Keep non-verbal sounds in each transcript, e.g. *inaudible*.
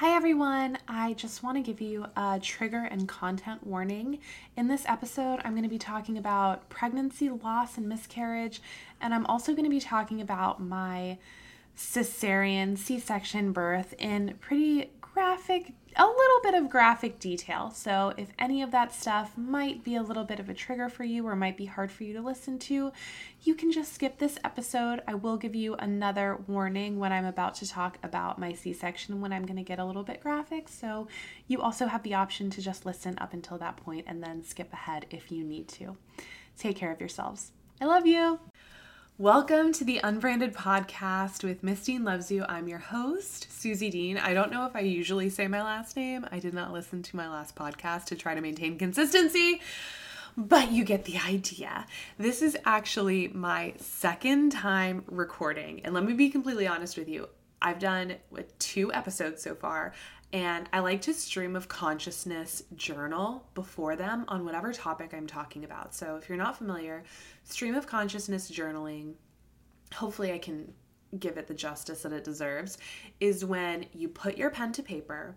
Hi, everyone. I just want to give you a trigger and content warning. In this episode, I'm going to be talking about pregnancy loss and miscarriage, and I'm also going to be talking about my cesarean C section birth in pretty graphic a little bit of graphic detail. So, if any of that stuff might be a little bit of a trigger for you or might be hard for you to listen to, you can just skip this episode. I will give you another warning when I'm about to talk about my C section when I'm going to get a little bit graphic. So, you also have the option to just listen up until that point and then skip ahead if you need to. Take care of yourselves. I love you. Welcome to the Unbranded Podcast with Miss Dean Loves You. I'm your host, Suzy Dean. I don't know if I usually say my last name. I did not listen to my last podcast to try to maintain consistency, but you get the idea. This is actually my second time recording. And let me be completely honest with you. I've done two episodes so far, and I like to stream of consciousness journal before them on whatever topic I'm talking about. So if you're not familiar, stream of consciousness journaling, hopefully I can give it the justice that it deserves, is when you put your pen to paper.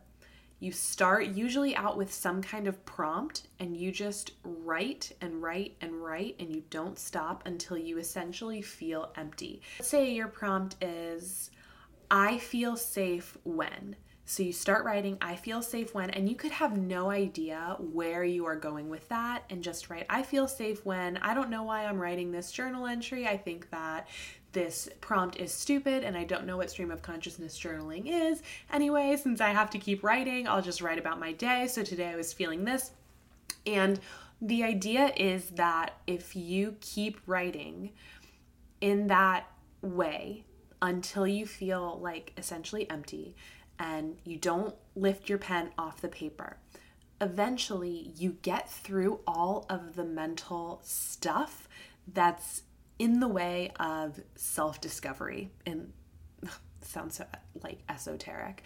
You start usually out with some kind of prompt and you just write and write and write and you don't stop until you essentially feel empty. Let's say your prompt is, I feel safe when. So you start writing, I feel safe when, and you could have no idea where you are going with that and just write, I feel safe when. I don't know why I'm writing this journal entry. I think that this prompt is stupid and I don't know what stream of consciousness journaling is. Anyway, since I have to keep writing, I'll just write about my day. So today I was feeling this. And the idea is that if you keep writing in that way until you feel like essentially empty, and you don't lift your pen off the paper, eventually you get through all of the mental stuff that's in the way of self discovery. And *laughs* sounds so like esoteric.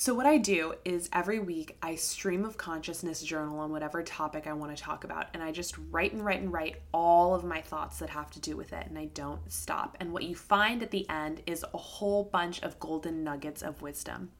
So, what I do is every week I stream of consciousness journal on whatever topic I want to talk about, and I just write and write and write all of my thoughts that have to do with it, and I don't stop. And what you find at the end is a whole bunch of golden nuggets of wisdom.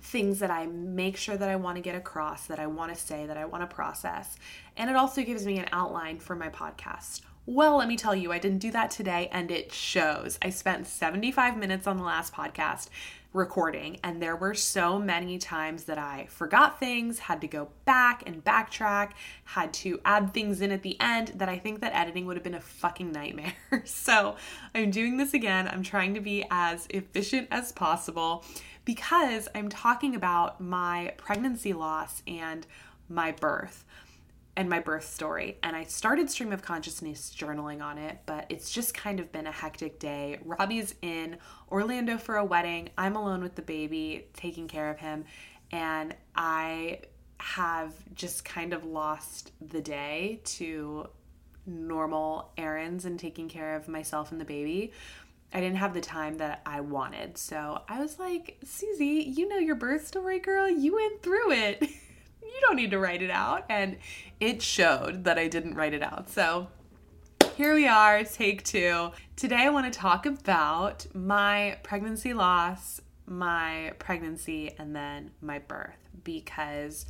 Things that I make sure that I want to get across, that I want to say, that I want to process. And it also gives me an outline for my podcast. Well, let me tell you, I didn't do that today, and it shows. I spent 75 minutes on the last podcast recording. And there were so many times that I forgot things, had to go back and backtrack, had to add things in at the end that I think that editing would have been a fucking nightmare. *laughs* so I'm doing this again. I'm trying to be as efficient as possible because I'm talking about my pregnancy loss and my birth and my birth story. And I started stream of consciousness journaling on it, but it's just kind of been a hectic day. Robbie's in Orlando for a wedding. I'm alone with the baby, taking care of him, and I have just kind of lost the day to normal errands and taking care of myself and the baby. I didn't have the time that I wanted. So I was like, Suzy, you know your birth story, girl. You went through it. *laughs* you don't need to write it out. And it showed that I didn't write it out. So here we are, take two. Today I want to talk about my pregnancy loss, my pregnancy, and then my birth because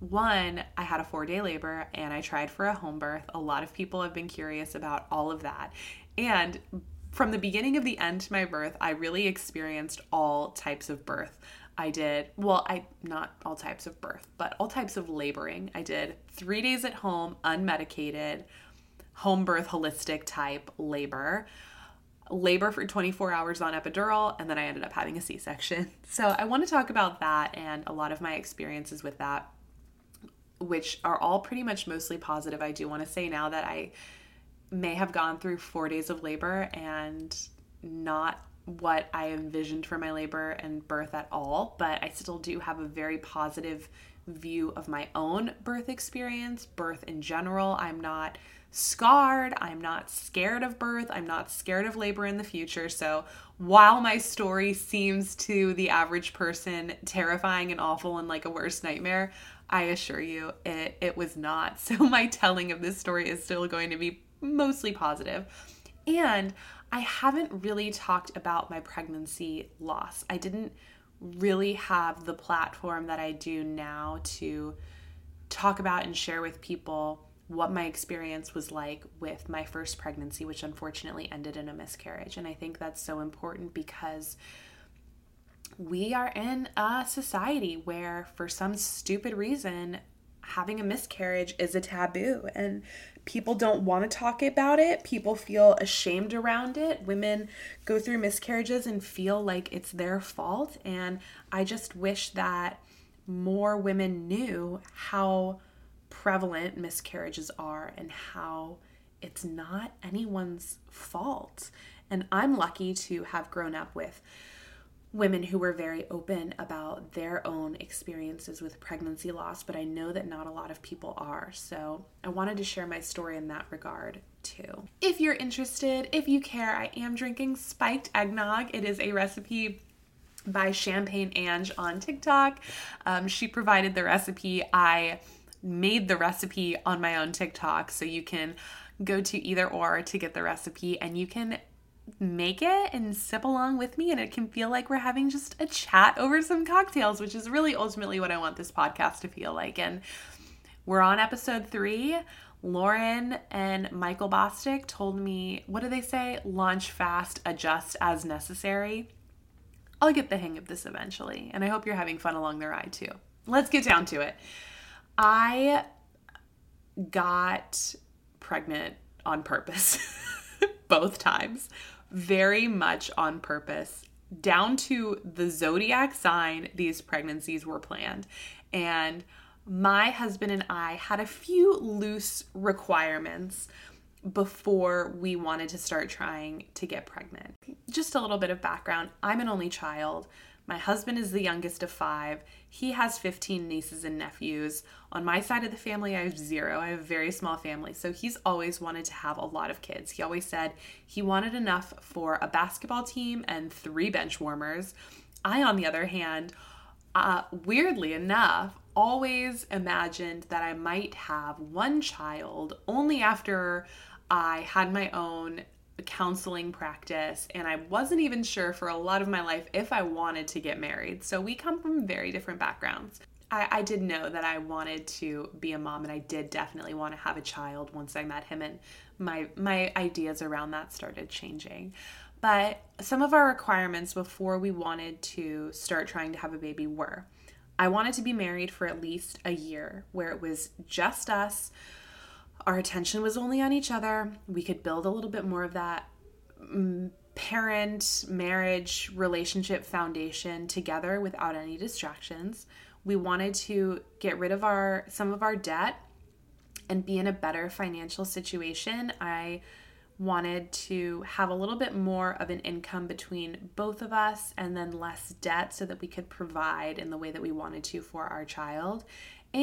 one, I had a four day labor and I tried for a home birth. A lot of people have been curious about all of that. And from the beginning of the end to my birth, I really experienced all types of birth. I did, well, I not all types of birth, but all types of laboring. I did three days at home, unmedicated, home birth, holistic type labor, labor for 24 hours on epidural, and then I ended up having a C section. *laughs* So I want to talk about that and a lot of my experiences with that, which are all pretty much mostly positive. I do want to say now that I may have gone through four days of labor and not what I envisioned for my labor and birth at all, but I still do have a very positive view of my own birth experience, birth in general. I'm not scarred. I'm not scared of birth. I'm not scared of labor in the future. So, while my story seems to the average person terrifying and awful and like a worst nightmare, I assure you it, it was not. *laughs* So, my telling of this story is still going to be mostly positive. And I haven't really talked about my pregnancy loss. I didn't really have the platform that I do now to talk about and share with people what my experience was like with my first pregnancy, which unfortunately ended in a miscarriage. And I think that's so important because we are in a society where, for some stupid reason, having a miscarriage is a taboo and people don't want to talk about it. People feel ashamed around it. Women go through miscarriages and feel like it's their fault. And I just wish that more women knew how prevalent miscarriages are and how it's not anyone's fault. And I'm lucky to have grown up with women who were very open about their own experiences with pregnancy loss, but I know that not a lot of people are. So I wanted to share my story in that regard too. If you're interested, if you care, I am drinking spiked eggnog. It is a recipe by Champagne Ange on TikTok. Um, she provided the recipe. I made the recipe on my own TikTok, so you can go to either or to get the recipe and you can make it and sip along with me and it can feel like we're having just a chat over some cocktails which is really ultimately what i want this podcast to feel like. And we're on episode three. Lauren and michael bosstick told me what do they say? Launch fast adjust as necessary. I'll get the hang of this eventually and i hope you're having fun along the ride too. Let's get down to it. I got pregnant on purpose *laughs* both times, very much on purpose. Down to the zodiac sign, these pregnancies were planned. And my husband and I had a few loose requirements before we wanted to start trying to get pregnant. Just a little bit of background I'm an only child. My husband is the youngest of five. He has 15 nieces and nephews. On my side of the family, I have zero. I have a very small family. So he's always wanted to have a lot of kids. He always said he wanted enough for a basketball team and three bench warmers. I, on the other hand, uh, weirdly enough, always imagined that I might have one child only after I had my own counseling practice and I wasn't even sure for a lot of my life if I wanted to get married. So we come from very different backgrounds. I, I did know that I wanted to be a mom and I did definitely want to have a child once I met him and my my ideas around that started changing. But some of our requirements before we wanted to start trying to have a baby were I wanted to be married for at least a year where it was just us our attention was only on each other. We could build a little bit more of that mm, parent, marriage, relationship foundation together without any distractions. We wanted to get rid of our some of our debt and be in a better financial situation. I wanted to have a little bit more of an income between both of us and then less debt so that we could provide in the way that we wanted to for our child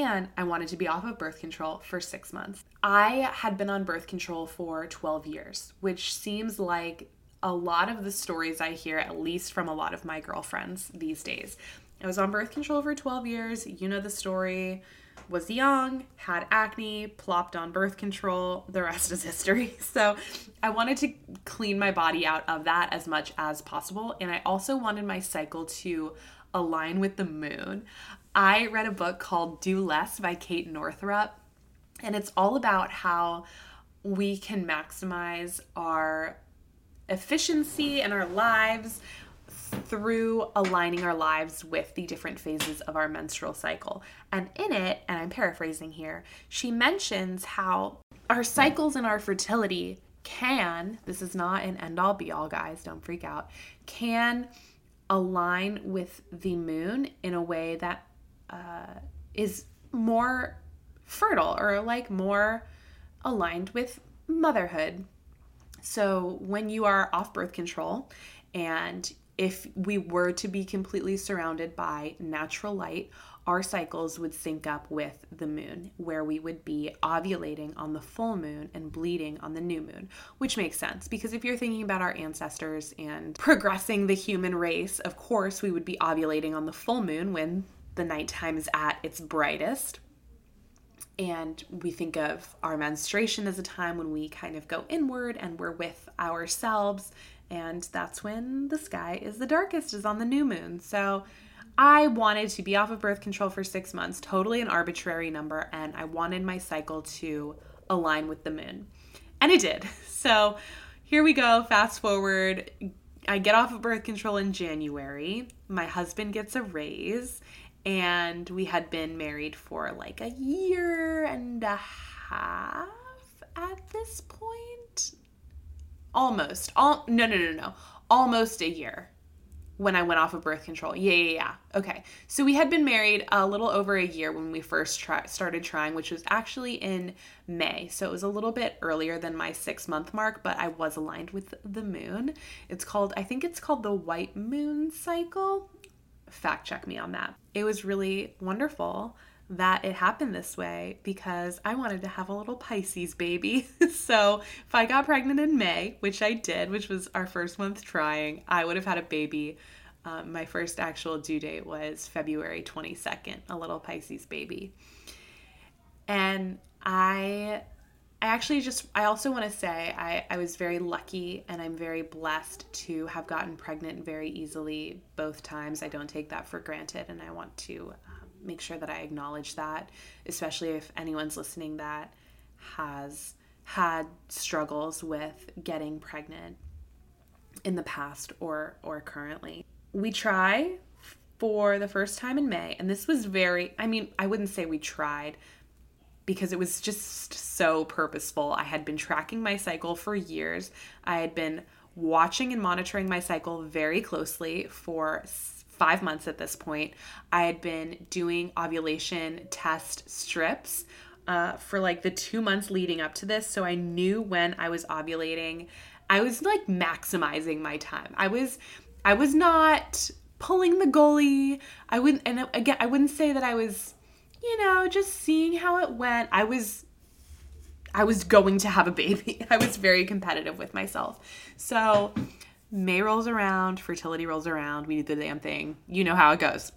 and I wanted to be off of birth control for six months. I had been on birth control for 12 years, which seems like a lot of the stories I hear, at least from a lot of my girlfriends these days. I was on birth control for 12 years. You know the story. Was young, had acne, plopped on birth control. The rest is history. *laughs* So I wanted to clean my body out of that as much as possible. And I also wanted my cycle to align with the moon. I read a book called Do Less by Kate Northrup, and it's all about how we can maximize our efficiency and our lives through aligning our lives with the different phases of our menstrual cycle. And in it, and I'm paraphrasing here, she mentions how our cycles and our fertility can, this is not an end all be all, guys, don't freak out, can align with the moon in a way that uh, is more fertile or like more aligned with motherhood. So when you are off birth control and if we were to be completely surrounded by natural light, our cycles would sync up with the moon, where we would be ovulating on the full moon and bleeding on the new moon, which makes sense because if you're thinking about our ancestors and *laughs* progressing the human race, of course, we would be ovulating on the full moon when the nighttime is at its brightest. And we think of our menstruation as a time when we kind of go inward and we're with ourselves. And that's when the sky is the darkest, is on the new moon. So I wanted to be off of birth control for six months, totally an arbitrary number, and I wanted my cycle to align with the moon. And it did. *laughs* So here we go. Fast forward. I get off of birth control in January. My husband gets a raise, and we had been married for like a year and a half at this point. Almost. All no no no no. Almost a year when I went off of birth control. Yeah, yeah, yeah. Okay. So we had been married a little over a year when we first started trying, which was actually in May. So it was a little bit earlier than my six month mark, but I was aligned with the moon. It's called, I think it's called the white moon cycle. Fact check me on that. It was really wonderful that it happened this way because I wanted to have a little Pisces baby. *laughs* so if I got pregnant in May, which I did, which was our first month trying, I would have had a baby. Um, my first actual due date was February 22nd, a little Pisces baby. And I I actually just I also want to say I, I was very lucky and I'm very blessed to have gotten pregnant very easily both times. I don't take that for granted and I want to um, make sure that I acknowledge that, especially if anyone's listening that has had struggles with getting pregnant in the past or or currently. We try for the first time in May and this was very I mean, I wouldn't say we tried because it was just so purposeful. I had been tracking my cycle for years. I had been watching and monitoring my cycle very closely for five months at this point. I had been doing ovulation test strips uh, for like the two months leading up to this. So I knew when I was ovulating. I was like maximizing my time. I was, I was not pulling the goalie. I wouldn't, and again, I wouldn't say that I was, you know, just seeing how it went. I was, I was going to have a baby. *laughs* I was very competitive with myself. So May rolls around, fertility rolls around, we do the damn thing. You know how it goes.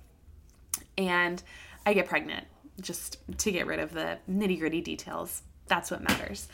And I get pregnant just to get rid of the nitty gritty details. That's what matters.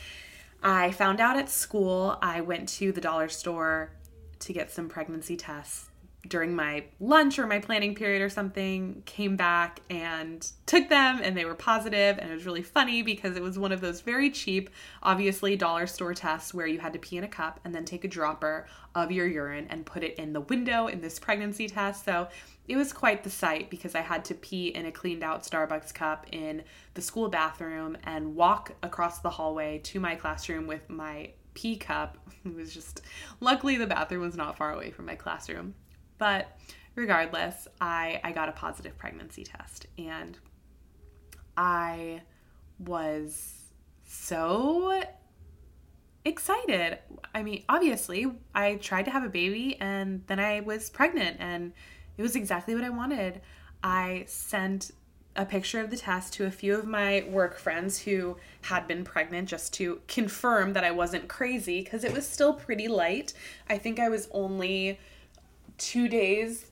I found out at school, I went to the dollar store to get some pregnancy tests during my lunch or my planning period or something came back and took them and they were positive and it was really funny because it was one of those very cheap obviously dollar store tests where you had to pee in a cup and then take a dropper of your urine and put it in the window in this pregnancy test so it was quite the sight because I had to pee in a cleaned out Starbucks cup in the school bathroom and walk across the hallway to my classroom with my pee cup. *laughs* It was just, luckily, the bathroom was not far away from my classroom. But regardless, I, I got a positive pregnancy test and I was so excited. I mean, obviously, I tried to have a baby and then I was pregnant and it was exactly what I wanted. I sent a picture of the test to a few of my work friends who had been pregnant just to confirm that I wasn't crazy because it was still pretty light. I think I was only two days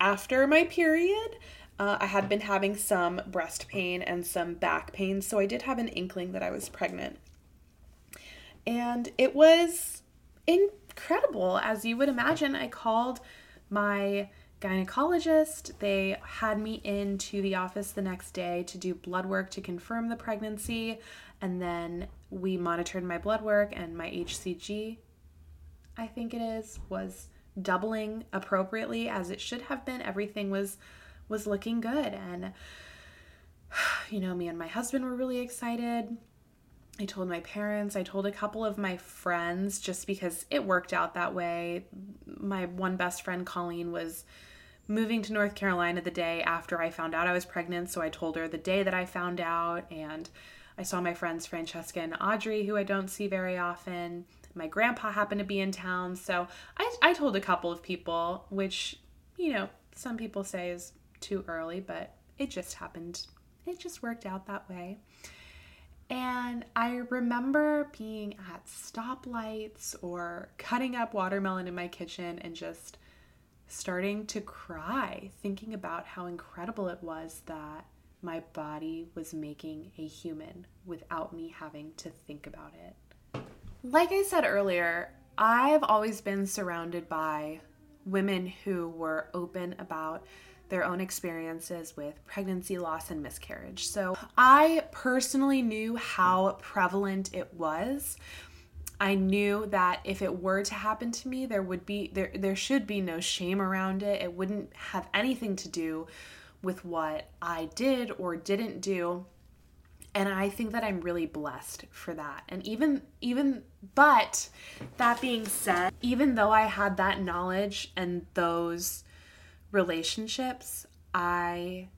after my period. Uh, I had been having some breast pain and some back pain, so I did have an inkling that I was pregnant. And it was incredible. As you would imagine, I called my gynecologist. They had me into the office the next day to do blood work to confirm the pregnancy. And then we monitored my blood work, and my HCG, I think it is, was doubling appropriately as it should have been. Everything was was looking good and *sighs* you know, me and my husband were really excited. I told my parents, I told a couple of my friends just because it worked out that way. My one best friend Colleen was moving to North Carolina the day after I found out I was pregnant, so I told her the day that I found out and I saw my friends Francesca and Audrey who I don't see very often my grandpa happened to be in town. So I, I told a couple of people, which, you know, some people say is too early, but it just happened. It just worked out that way. And I remember being at stoplights or cutting up watermelon in my kitchen and just starting to cry, thinking about how incredible it was that my body was making a human without me having to think about it. Like I said earlier, I've always been surrounded by women who were open about their own experiences with pregnancy loss and miscarriage. So I personally knew how prevalent it was. I knew that if it were to happen to me, there would be there there should be no shame around it. It wouldn't have anything to do with what I did or didn't do. And I think that I'm really blessed for that. And even even but that being said, even though I had that knowledge and those relationships, I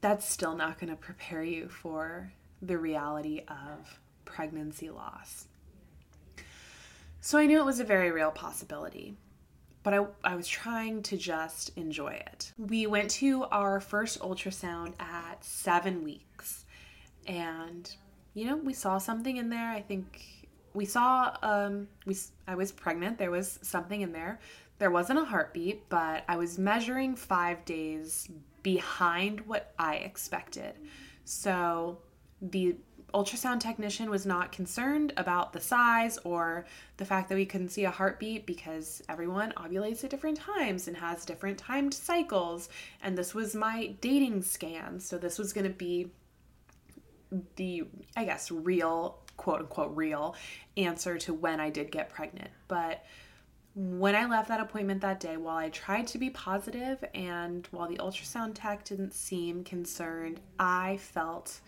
that's still not going to prepare you for the reality of pregnancy loss. So I knew it was a very real possibility, but I, I was trying to just enjoy it. We went to our first ultrasound at seven weeks, and you know, we saw something in there. I think we saw um we I was pregnant. There was something in there. There wasn't a heartbeat, but I was measuring 5 days behind what I expected. So the ultrasound technician was not concerned about the size or the fact that we couldn't see a heartbeat because everyone ovulates at different times and has different timed cycles. And this was my dating scan. So this was going to be the, I guess, real, quote unquote, real answer to when I did get pregnant. But when I left that appointment that day, while I tried to be positive and while the ultrasound tech didn't seem concerned, I felt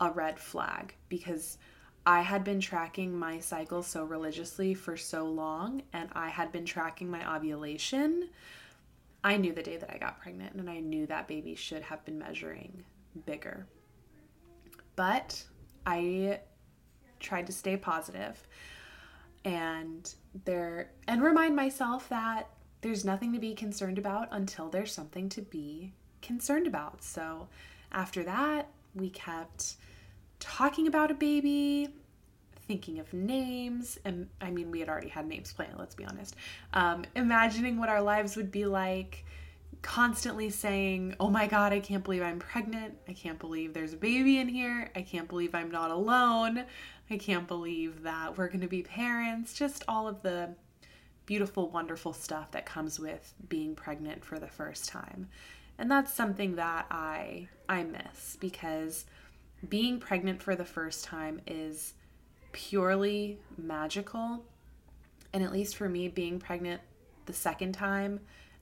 a red flag because I had been tracking my cycle so religiously for so long and I had been tracking my ovulation. I knew the day that I got pregnant and I knew that baby should have been measuring bigger. But I tried to stay positive and there and remind myself that there's nothing to be concerned about until there's something to be concerned about. So after that, we kept talking about a baby, thinking of names, and I mean, we had already had names planned, let's be honest. Um, imagining what our lives would be like, constantly saying, Oh my God, I can't believe I'm pregnant. I can't believe there's a baby in here. I can't believe I'm not alone. I can't believe that we're going to be parents. Just all of the beautiful, wonderful stuff that comes with being pregnant for the first time. And that's something that I I miss because being pregnant for the first time is purely magical. And at least for me, being pregnant the second time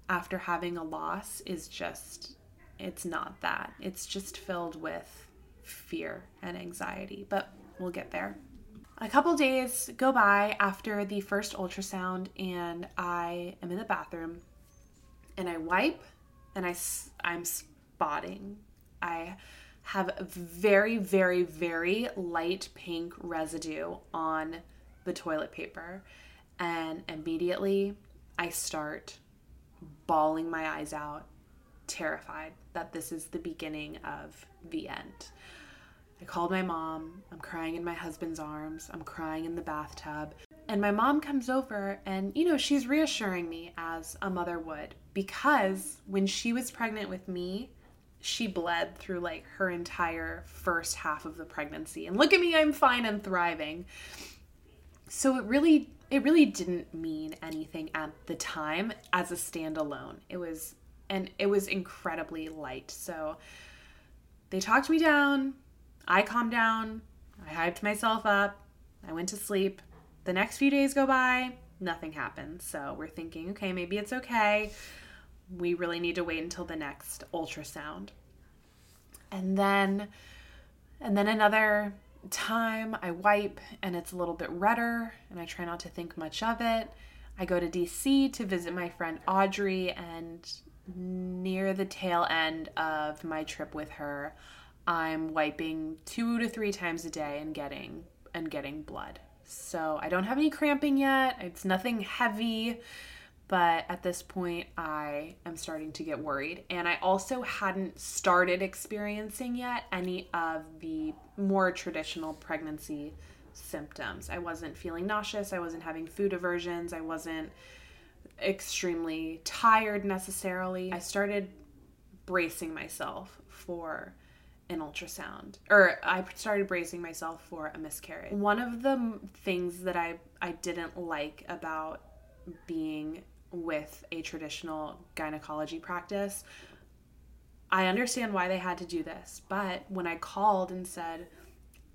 after having a loss is just, it's not that. It's just filled with fear and anxiety. But we'll get there. A couple days go by after the first ultrasound, and I am in the bathroom and I wipe and I, I'm spotting. I have very, very, very light pink residue on the toilet paper. And immediately I start bawling my eyes out, terrified that this is the beginning of the end. I called my mom. I'm crying in my husband's arms. I'm crying in the bathtub. And my mom comes over and, you know, she's reassuring me as a mother would because when she was pregnant with me, she bled through like her entire first half of the pregnancy. And look at me, I'm fine and thriving. So it really it really didn't mean anything at the time as a standalone. It was and it was incredibly light. So they talked me down. I calmed down. I hyped myself up. I went to sleep. The next few days go by, nothing happens. So we're thinking, okay, maybe it's okay we really need to wait until the next ultrasound. And then and then another time I wipe and it's a little bit redder and I try not to think much of it. I go to DC to visit my friend Audrey and near the tail end of my trip with her, I'm wiping 2 to 3 times a day and getting and getting blood. So I don't have any cramping yet. It's nothing heavy. But at this point, I am starting to get worried. And I also hadn't started experiencing yet any of the more traditional pregnancy symptoms. I wasn't feeling nauseous. I wasn't having food aversions. I wasn't extremely tired necessarily. I started bracing myself for an ultrasound or I started bracing myself for a miscarriage. One of the things that I I didn't like about being with a traditional gynecology practice. I understand why they had to do this, but when I called and said,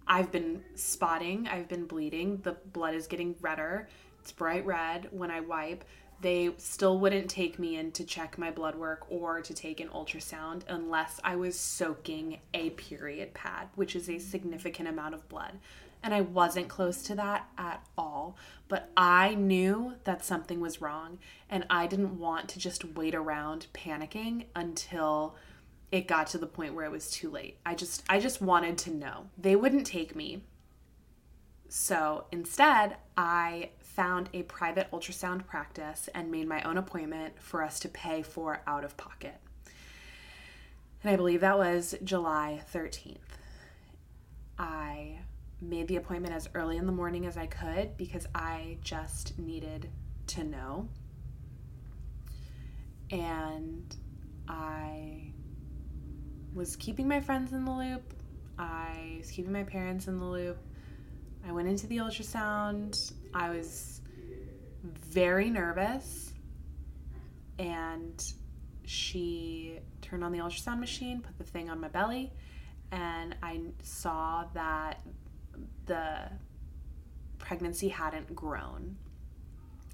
I've been spotting, I've been bleeding, the blood is getting redder, it's bright red when I wipe, they still wouldn't take me in to check my blood work or to take an ultrasound unless I was soaking a period pad, which is a significant amount of blood. And I wasn't close to that at all. But I knew that something was wrong. And I didn't want to just wait around panicking until it got to the point where it was too late. I just I just wanted to know. They wouldn't take me. So instead, I found a private ultrasound practice and made my own appointment for us to pay for out of pocket. And I believe that was July 13th. I made the appointment as early in the morning as I could because I just needed to know. And I was keeping my friends in the loop. I was keeping my parents in the loop. I went into the ultrasound. I was very nervous. And she turned on the ultrasound machine, put the thing on my belly, and I saw that the pregnancy hadn't grown.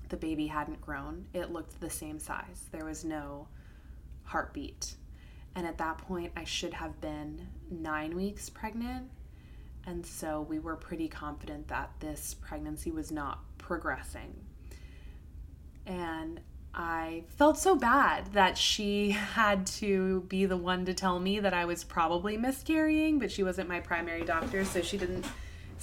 The baby hadn't grown. It looked the same size. There was no heartbeat. And at that point, I should have been nine weeks pregnant. And so we were pretty confident that this pregnancy was not progressing. And I felt so bad that she *laughs* had to be the one to tell me that I was probably miscarrying, but she wasn't my primary doctor, so she didn't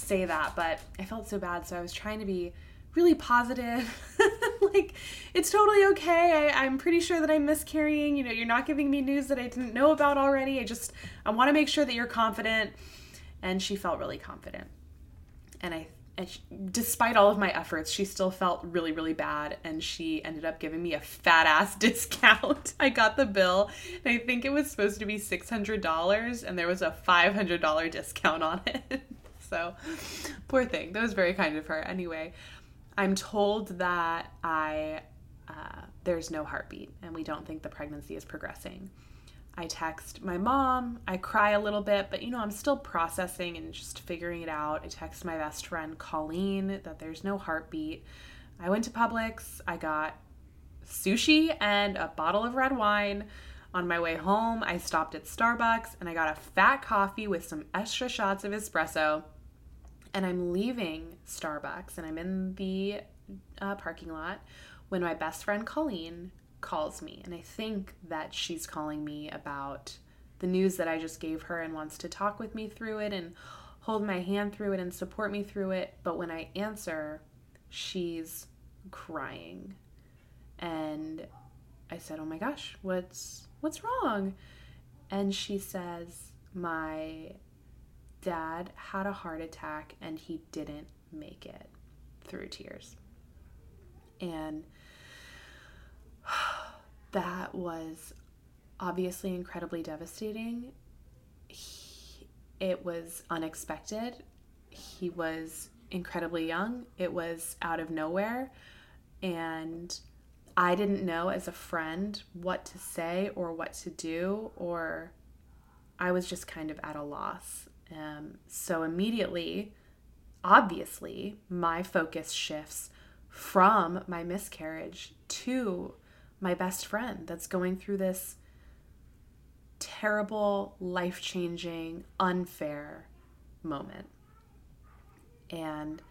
say that. But I felt so bad, so I was trying to be really positive. *laughs* like, it's totally okay. I, I'm pretty sure that I'm miscarrying. You know, you're not giving me news that I didn't know about already. I just, I want to make sure that you're confident. And she felt really confident. And I, and she, despite all of my efforts, she still felt really, really bad. And she ended up giving me a fat ass *laughs* discount. I got the bill, and I think it was supposed to be $600, and there was a $500 discount on it. *laughs* so, poor thing. That was very kind of her. Anyway, I'm told that I uh, there's no heartbeat and we don't think the pregnancy is progressing. I text my mom. I cry a little bit, but you know, I'm still processing and just figuring it out. I text my best friend Colleen that there's no heartbeat. I went to Publix. I got sushi and a bottle of red wine. On my way home, I stopped at Starbucks and I got a fat coffee with some extra shots of espresso and I'm leaving Starbucks and I'm in the uh, parking lot when my best friend Colleen calls me. And I think that she's calling me about the news that I just gave her and wants to talk with me through it and hold my hand through it and support me through it. But when I answer, she's crying. And I said, "Oh my gosh, what's what's wrong?" And she says, "My dad had a heart attack and he didn't make it through tears. And *sighs* that was obviously incredibly devastating. He, it was unexpected. He was incredibly young. It was out of nowhere. And I didn't know as a friend what to say or what to do, or I was just kind of at a loss. Um, so immediately, obviously, my focus shifts from my miscarriage to my best friend that's going through this terrible, life changing, unfair moment. And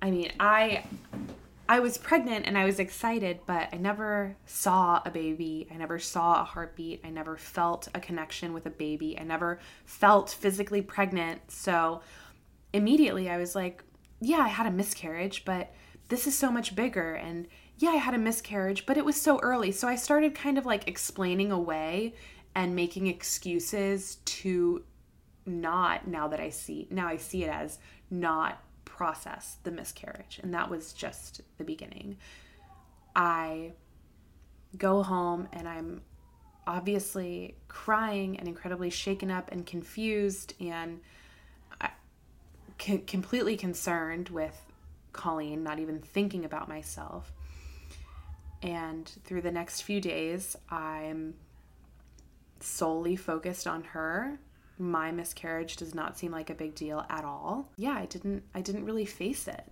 I mean, I I was pregnant and I was excited, but I never saw a baby. I never saw a heartbeat. I never felt a connection with a baby. I never felt physically pregnant. So immediately I was like, yeah, I had a miscarriage, but this is so much bigger. And yeah, I had a miscarriage, but it was so early. So I started kind of like explaining away and making excuses to not now that I see now I see it as not process the miscarriage. And that was just the beginning. I go home and I'm obviously crying and incredibly shaken up and confused and uh, completely concerned with Colleen, not even thinking about myself. And through the next few days, I'm solely focused on her. My miscarriage does not seem like a big deal at all. Yeah, I didn't I didn't really face it.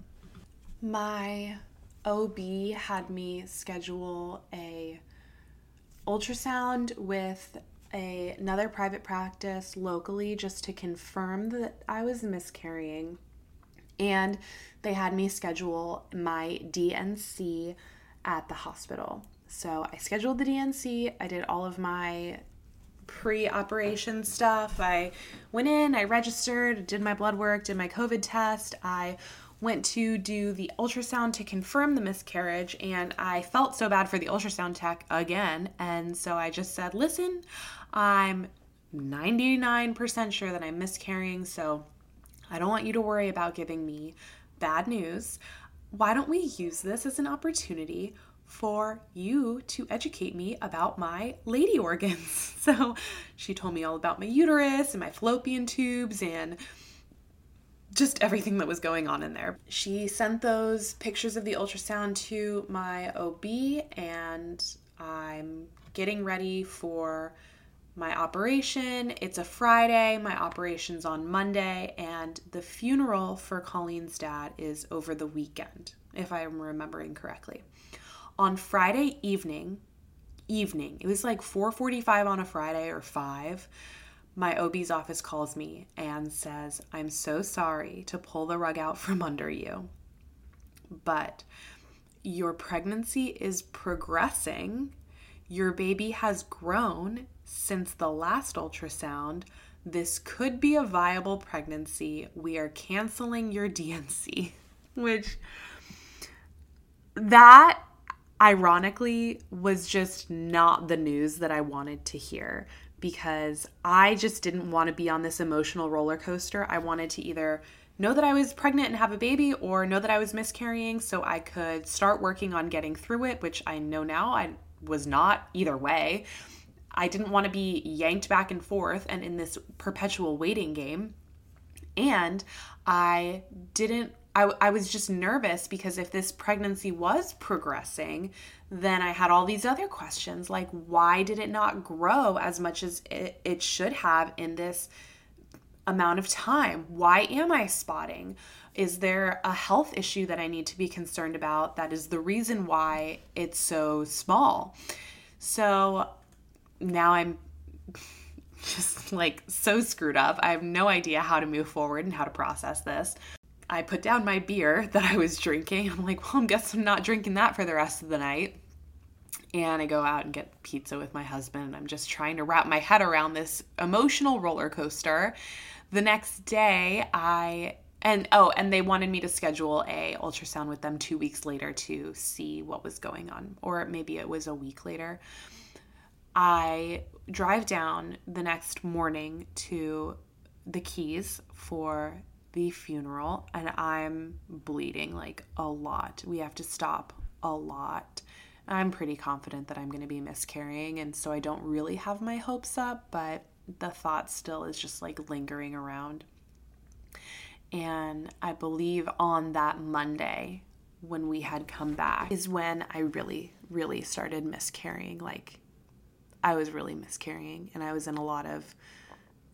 My OB had me schedule a ultrasound with a, another private practice locally just to confirm that I was miscarrying. And they had me schedule my D&C at the hospital. So I scheduled the D&C, I did all of my pre operation stuff. I went in, I registered, did my blood work, did my COVID test. I went to do the ultrasound to confirm the miscarriage, and I felt so bad for the ultrasound tech again. And so I just said, Listen, I'm 99% sure that I'm miscarrying, so I don't want you to worry about giving me bad news. Why don't we use this as an opportunity for you to educate me about my lady organs? *laughs* So she told me all about my uterus and my fallopian tubes and just everything that was going on in there. She sent those pictures of the ultrasound to my OB, and I'm getting ready for my operation. It's a Friday, my operation's on Monday, and the funeral for Colleen's dad is over the weekend, if I'm remembering correctly. On Friday evening, evening, it was like 4:45 on a Friday or 5 my OB's office calls me and says, I'm so sorry to pull the rug out from under you, but your pregnancy is progressing. Your baby has grown since the last ultrasound. This could be a viable pregnancy. We are canceling your D&C, *laughs* which that ironically was just not the news that I wanted to hear because I just didn't want to be on this emotional roller coaster. I wanted to either know that I was pregnant and have a baby or know that I was miscarrying so I could start working on getting through it, which I know now I was not either way. I didn't want to be yanked back and forth and in this perpetual waiting game. And I didn't I, I was just nervous because if this pregnancy was progressing, then I had all these other questions like, why did it not grow as much as it, it should have in this amount of time? Why am I spotting? Is there a health issue that I need to be concerned about that is the reason why it's so small? So now I'm *laughs* just like so screwed up. I have no idea how to move forward and how to process this. I put down my beer *laughs* that I was drinking. I'm like, well, I guess I'm not drinking that for the rest of the night. And I go out and get pizza with my husband. I'm just trying to wrap my head around this emotional roller coaster. The next day, I and oh, and they wanted me to schedule a ultrasound with them 2 weeks later to see what was going on or maybe it was a week later. I drive down the next morning to the Keys for the funeral and I'm bleeding like a lot. We have to stop a lot. I'm pretty confident that I'm going to be miscarrying, and so I don't really have my hopes up, but the thought still is just like lingering around. And I believe on that Monday, when we had come back, is when I really, really started miscarrying. Like, I was really miscarrying, and I was in a lot of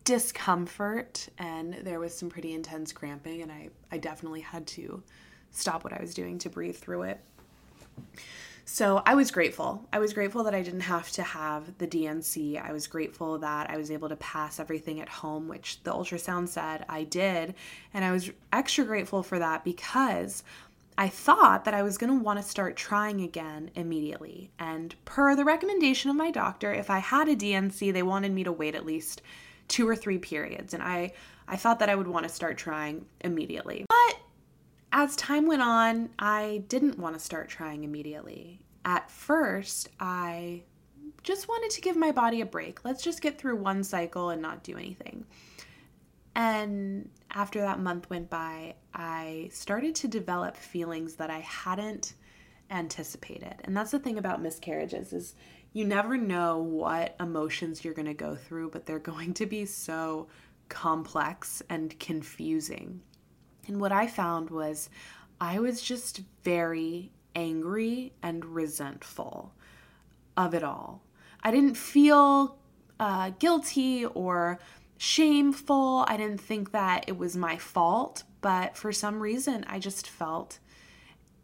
discomfort and there was some pretty intense cramping and I, I definitely had to stop what I was doing to breathe through it. So I was grateful. I was grateful that I didn't have to have the D&C. I was grateful that I was able to pass everything at home, which the ultrasound said I did. And I was extra grateful for that because I thought that I was going to want to start trying again immediately. And per the recommendation of my doctor, if I had a D&C, they wanted me to wait at least two or three periods and I I thought that I would want to start trying immediately. But as time went on, I didn't want to start trying immediately. At first, I just wanted to give my body a break. Let's just get through one cycle and not do anything. And after that month went by, I started to develop feelings that I hadn't anticipated. And that's the thing about miscarriages is you never know what emotions you're going to go through, but they're *laughs* going to be so complex and confusing. And what I found was I was just very angry and resentful of it all. I didn't feel uh, guilty or shameful. I didn't think that it was my fault, but for some reason, I just felt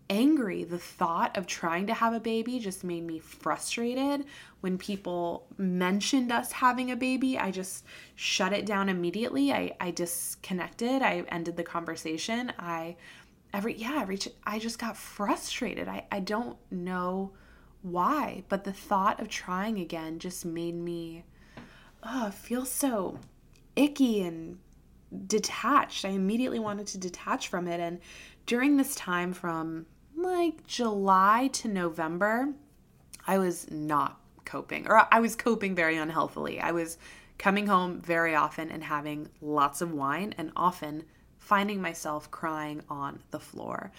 angry. The thought of trying to have a baby just made me frustrated. When people mentioned us having a baby, I just shut it down immediately. I, I disconnected. I ended the conversation. I every yeah, every I just got frustrated. I, I don't know why, but the thought of trying again just made me oh, feel so icky and detached. I immediately wanted to detach from it. And during this time from like July to November, I was not coping, or I was coping very unhealthily. I was coming home very often and having lots of wine, and often finding myself crying on the floor.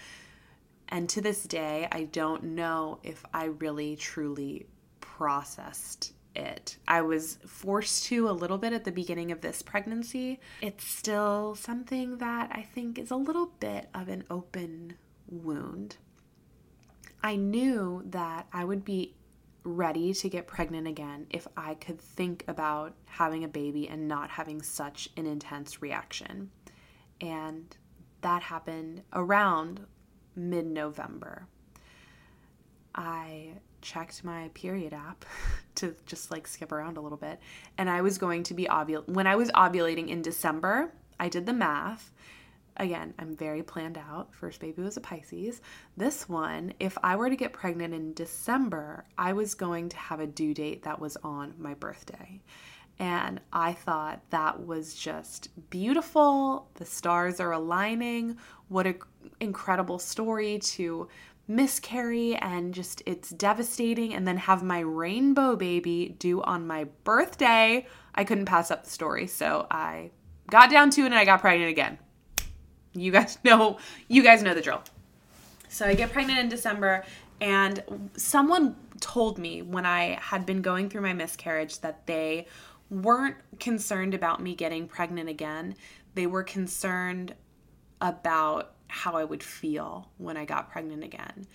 And to this day, I don't know if I really truly processed it. I was forced to a little bit at the beginning of this pregnancy. It's still something that I think is a little bit of an open wound. I knew that I would be ready to get pregnant again if I could think about having a baby and not having such an intense reaction. And that happened around mid November. I checked my period app *laughs* to just like skip around a little bit. And I was going to be ovul when I was ovulating in December, I did the math. Again, I'm very planned out. First baby was a Pisces. This one, if I were to get pregnant in December, I was going to have a due date that was on my birthday. And I thought that was just beautiful. The stars are aligning. What an incredible story to miscarry and just it's devastating and then have my rainbow baby due on my birthday. I couldn't pass up the story. So I got down to it and I got pregnant again. You guys *laughs* know you guys know the drill. So I get pregnant in December and someone told me when I had been going through my miscarriage that they weren't concerned about me getting pregnant again. They were concerned about how I would feel when I got pregnant again.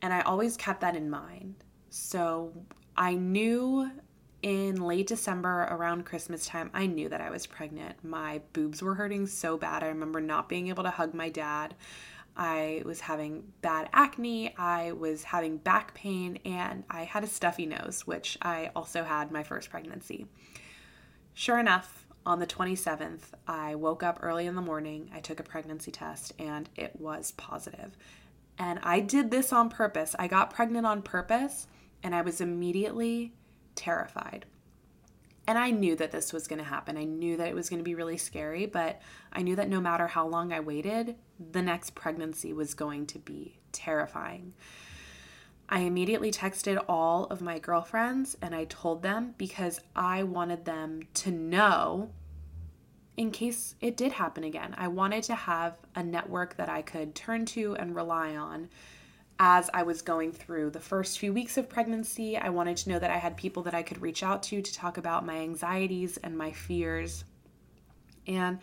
And I always kept that in mind. So I knew in late December around Christmas time, I knew that I was pregnant. My boobs were hurting so bad. I remember not being able to hug my dad. I was having bad acne, I was having back pain, and I had a stuffy nose, which I also had my first pregnancy. Sure enough, on the 27th, I woke up early in the morning. I took a pregnancy test and it was positive. And I did this on purpose. I got pregnant on purpose and I was immediately terrified. And I knew that this was going to happen. I knew that it was going to be really scary, but I knew that no matter how long I waited, the next pregnancy was going to be terrifying. I immediately texted all of my girlfriends and I told them because I wanted them to know in case it did happen again. I wanted to have a network that I could turn to and rely on as I was going through the first few weeks of pregnancy. I wanted to know that I had people that I could reach out to to talk about my anxieties and my fears. And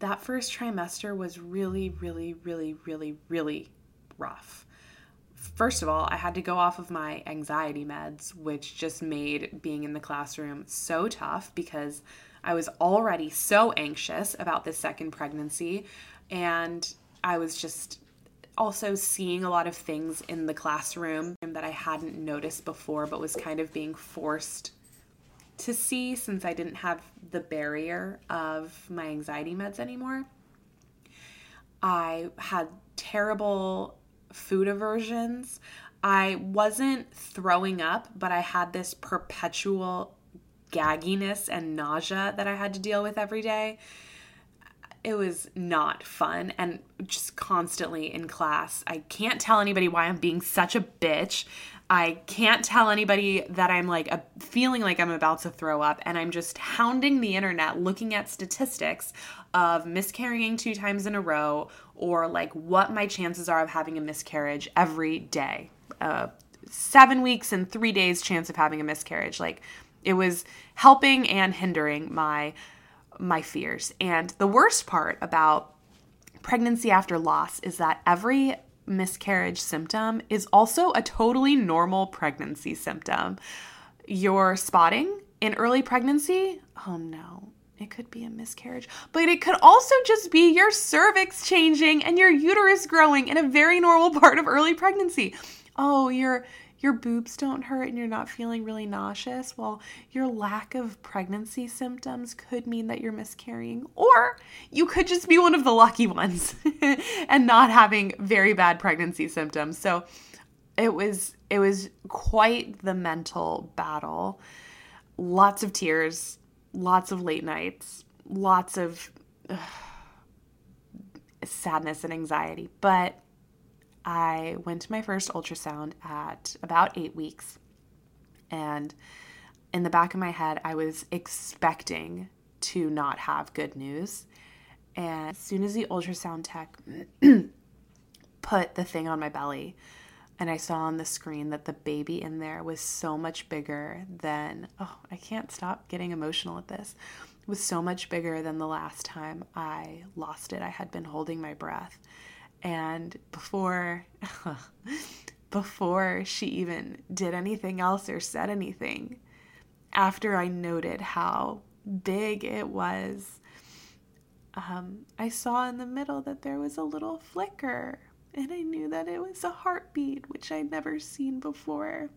that first trimester was really, really, really, really, really rough first of all, I had to go off of my anxiety meds, which just made being in the classroom so tough because I was already so anxious about this second pregnancy. And I was just also seeing a lot of things in the classroom that I hadn't noticed before, but was kind of being forced to see since I didn't have the barrier of my anxiety meds anymore. I had terrible food aversions. I wasn't throwing up, but I had this perpetual gagginess and nausea that I had to deal with every day. It was not fun and just constantly in class. I can't tell anybody why I'm being such a bitch. I can't tell anybody that I'm like a, feeling like I'm about to throw up, and I'm just hounding the internet looking at statistics of miscarrying two times in a row or like what my chances are of having a miscarriage every day. Uh, seven weeks and three days chance of having a miscarriage. Like it was helping and hindering my my fears. And the worst part about pregnancy after loss is that every miscarriage symptom is also a totally normal pregnancy symptom. You're spotting in early pregnancy, oh no, it could be a miscarriage, but it could also just be your cervix changing and your uterus growing in a very normal *laughs* part of early pregnancy. Oh, your your boobs don't hurt and you're not feeling really nauseous. Well, your lack of pregnancy symptoms could mean that you're miscarrying, or you could just be one of the lucky ones *laughs* and not having very bad pregnancy symptoms. So, it was it was quite the mental battle. Lots of tears, lots of late nights, lots of ugh, sadness and anxiety. But I went to my first ultrasound at about eight weeks. And in the back of my head, I was expecting to not have good news. And as soon as the ultrasound tech *clears throat* put the thing on my belly, and I saw on the screen that the baby in there was so much bigger than oh, I can't stop getting emotional at this. Was so much bigger than the last time I lost it. I had been holding my breath. And before *laughs* before she even did anything else or said anything, after I noted how big it was, um, I saw in the middle that there was a little flicker and I knew that it was a heartbeat, which I'd never seen before.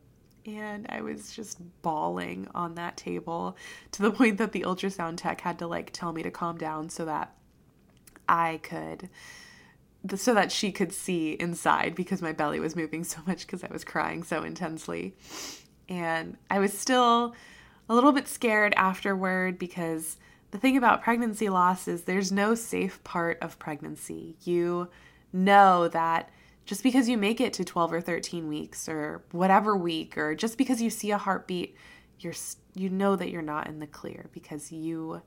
And I was just bawling on that table to the *laughs* point that the ultrasound tech had to like tell me to calm down so that I could so that she could see inside because my belly was moving so much because I was crying so intensely. And I was still a little bit scared afterward because the thing about pregnancy loss is there's no safe part of pregnancy. You know that just because you make it to 12 or 13 weeks or whatever week or just because you see a heartbeat you're you know that you're not in the clear because you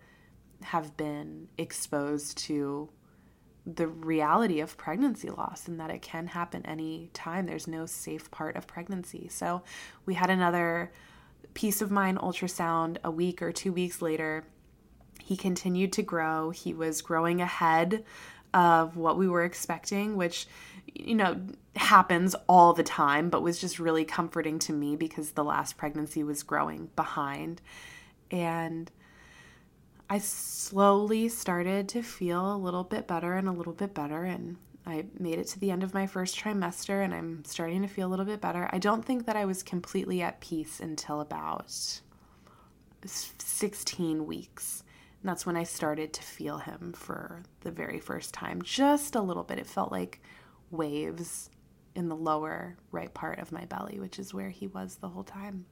have been exposed to the reality of pregnancy loss and that it can happen any time there's no safe part of pregnancy. So we had another peace of mind ultrasound a week or 2 weeks later. He continued to grow. He was growing ahead of what we were expecting, which, you know, happens all the time, but was just really comforting to me because the last pregnancy was growing behind. And I slowly started to feel a little bit better and a little bit better. And I made it to the end of my first trimester and I'm starting to feel a little bit better. I don't think that I was completely at peace until about 16 weeks. And that's when I started to feel him for the very first time, just a little bit. It felt like waves in the lower right part of my belly, which is where he was the whole time.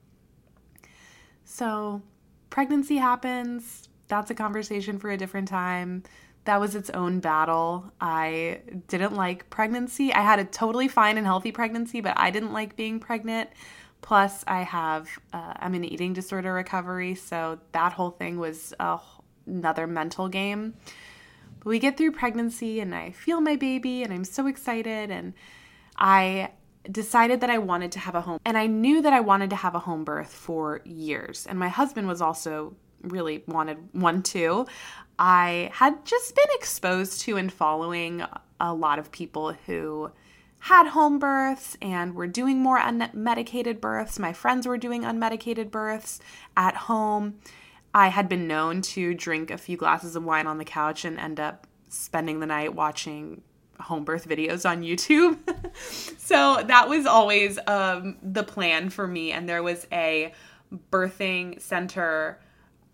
So, pregnancy happens. That's a conversation for a different time. That was its own battle. I didn't like pregnancy. I had a totally fine and healthy pregnancy, but I didn't like being pregnant. Plus, I have, uh, I'm in eating disorder recovery. So, that whole thing was a another mental game. But we get through pregnancy and I feel my baby and I'm so excited and I decided that I wanted to have a home. And I knew that I wanted to have a home birth for years. And my husband was also really wanted one too. I had just been exposed to and following a lot of people who had home births and were doing more unmedicated births. My friends were doing unmedicated births at home. I had been known to drink a few glasses of wine on the couch and end up spending the night watching home birth videos on YouTube. *laughs* so that was always um, the plan for me. And there was a birthing center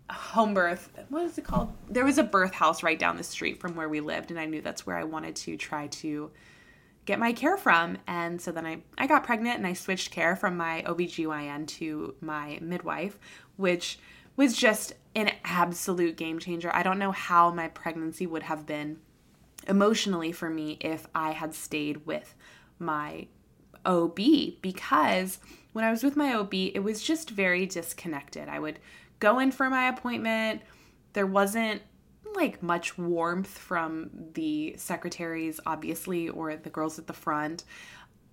home birth what is it called there was a birth house right down the street from where we lived and i knew that's where i wanted to try to get my care from and so then i, I got pregnant and i switched care from my obgyn to my midwife which was just an absolute game changer. I don't know how my pregnancy would have been emotionally for me if I had stayed with my OB because when I was with my OB, it was just very disconnected. I would go in for my appointment, there wasn't like much warmth from the secretaries, obviously, or the girls at the front.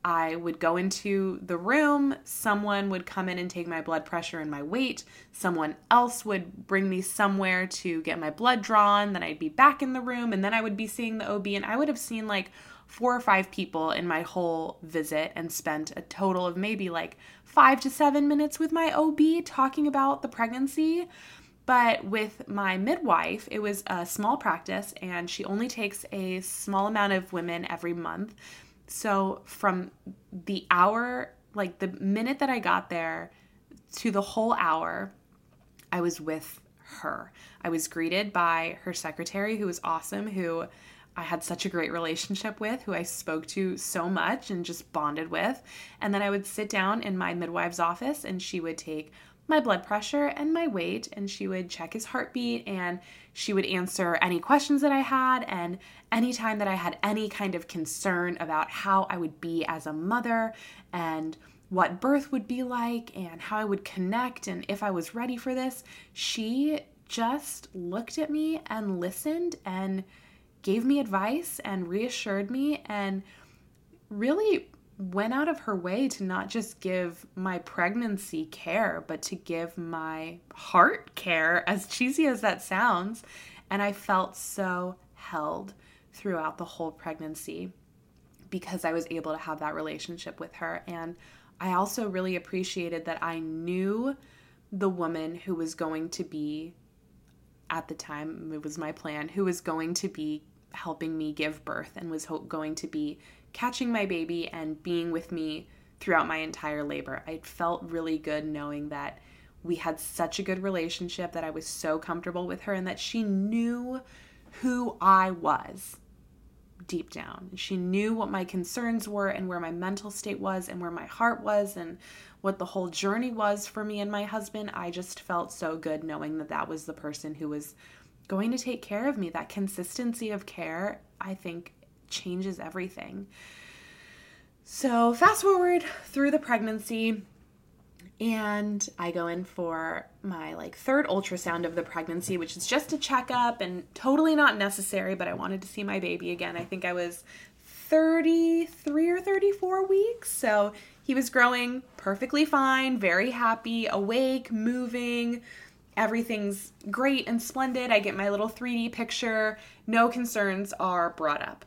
I would go into the room, someone would come in and take my blood pressure and my weight, someone else would bring me somewhere to get my blood drawn, then I'd be back in the room, and then I would be seeing the OB, and I would have seen like four or five people in my whole visit and spent a total of maybe like five to seven minutes with my OB talking about the pregnancy. But with my midwife, it was a small practice and she only takes a small amount of women every month. So from the hour, like the minute that I got there to the whole hour, I was with her. I was greeted by her secretary, who was awesome, who I had such a great relationship with, who I spoke to so much and just bonded with. And then I would sit down in my midwife's office and she would take my blood pressure and my weight, and she would check his heartbeat and she would answer any questions that I had. And anytime that I had any kind of concern about how I would be as a mother and what birth would be like and how I would connect and if I was ready for this, she just looked at me and listened and gave me advice and reassured me and really went out of her way to not just give my pregnancy care, but to give my heart care, as cheesy as that sounds. And I felt so held throughout the whole pregnancy because I was able to have that relationship with her. And I also really appreciated that I knew the woman who was going to be, at the time, it was my plan, who was going to be helping me give birth and was going to be catching my baby and being with me throughout my entire labor. I felt really good knowing that we had such a good relationship, that I was so comfortable with her, and that she knew who I was deep down. She knew what my concerns were and where my mental state was and where my heart was and what the whole journey was for me and my husband. I just felt so good knowing that that was the person who was going to take care of me. That consistency of care, I think, changes everything. So, fast forward through the pregnancy, and I go in for my like third ultrasound of the pregnancy, which is just a checkup and totally not necessary, but I wanted to see my baby again. I think I was 33 or 34 weeks. So he was growing perfectly fine, very happy, awake, moving. Everything's great and splendid. I get my little 3D picture. No concerns are brought up.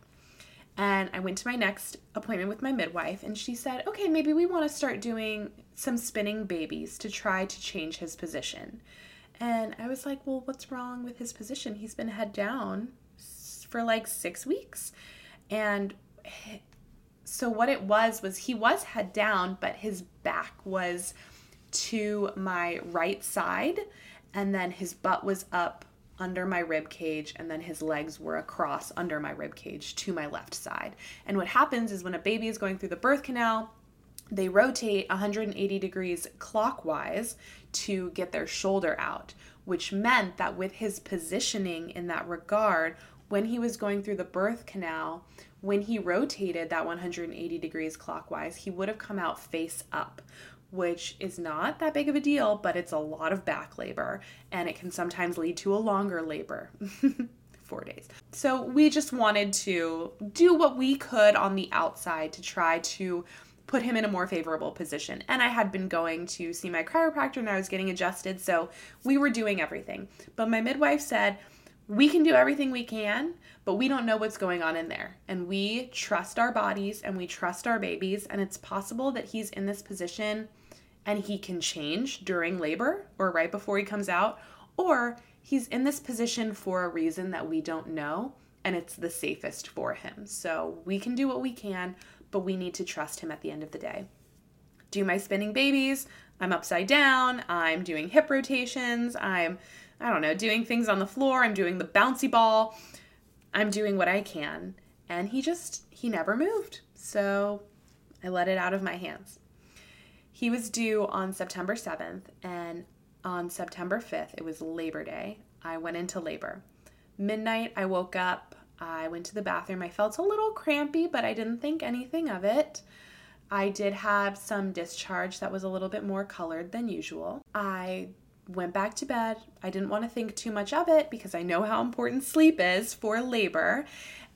And I went to my next appointment with my midwife, and she said, Okay, maybe we want to start doing some spinning babies to try to change his position. And I was like, Well, what's wrong with his position? He's been head down for like six weeks. And so, what it was, was he was head down, but his back was to my right side, and then his butt was up under my rib cage and then his legs were across under my rib cage to my left side. And what happens is when a baby is going through the birth canal, they rotate 180 degrees clockwise to get their shoulder out, which meant that with his positioning in that regard, when he was going through the birth canal, when he rotated that 180 degrees clockwise, he would have come out face up, which is not that big of a deal, but it's a lot of back labor and it can sometimes lead to a longer labor. *laughs* Four days. So we just wanted to do what we could on the outside to try to put him in a more favorable position. And I had been going to see my chiropractor and I was getting adjusted, so we were doing everything. But my midwife said, we can do everything we can, but we don't know what's going on in there. And we trust our bodies and we trust our babies. And it's possible that he's in this position and he can change during labor or right before he comes out, or he's in this position for a reason that we don't know and it's the safest for him. So we can do what we can, but we need to trust him at the end of the day. Do my spinning babies. I'm upside down. I'm doing hip rotations. I'm, I don't know, doing things on the floor. I'm doing the bouncy ball. I'm doing what I can. And he just, he never moved. So I let it out of my hands. He was due on September 7th, and on September 5th, it was Labor Day, I went into labor. Midnight, I woke up, I went to the bathroom. I felt a little crampy, but I didn't think anything of it. I did have some discharge that was a little bit more colored than usual. I went back to bed. I didn't want to think too much of it because I know how important sleep is for labor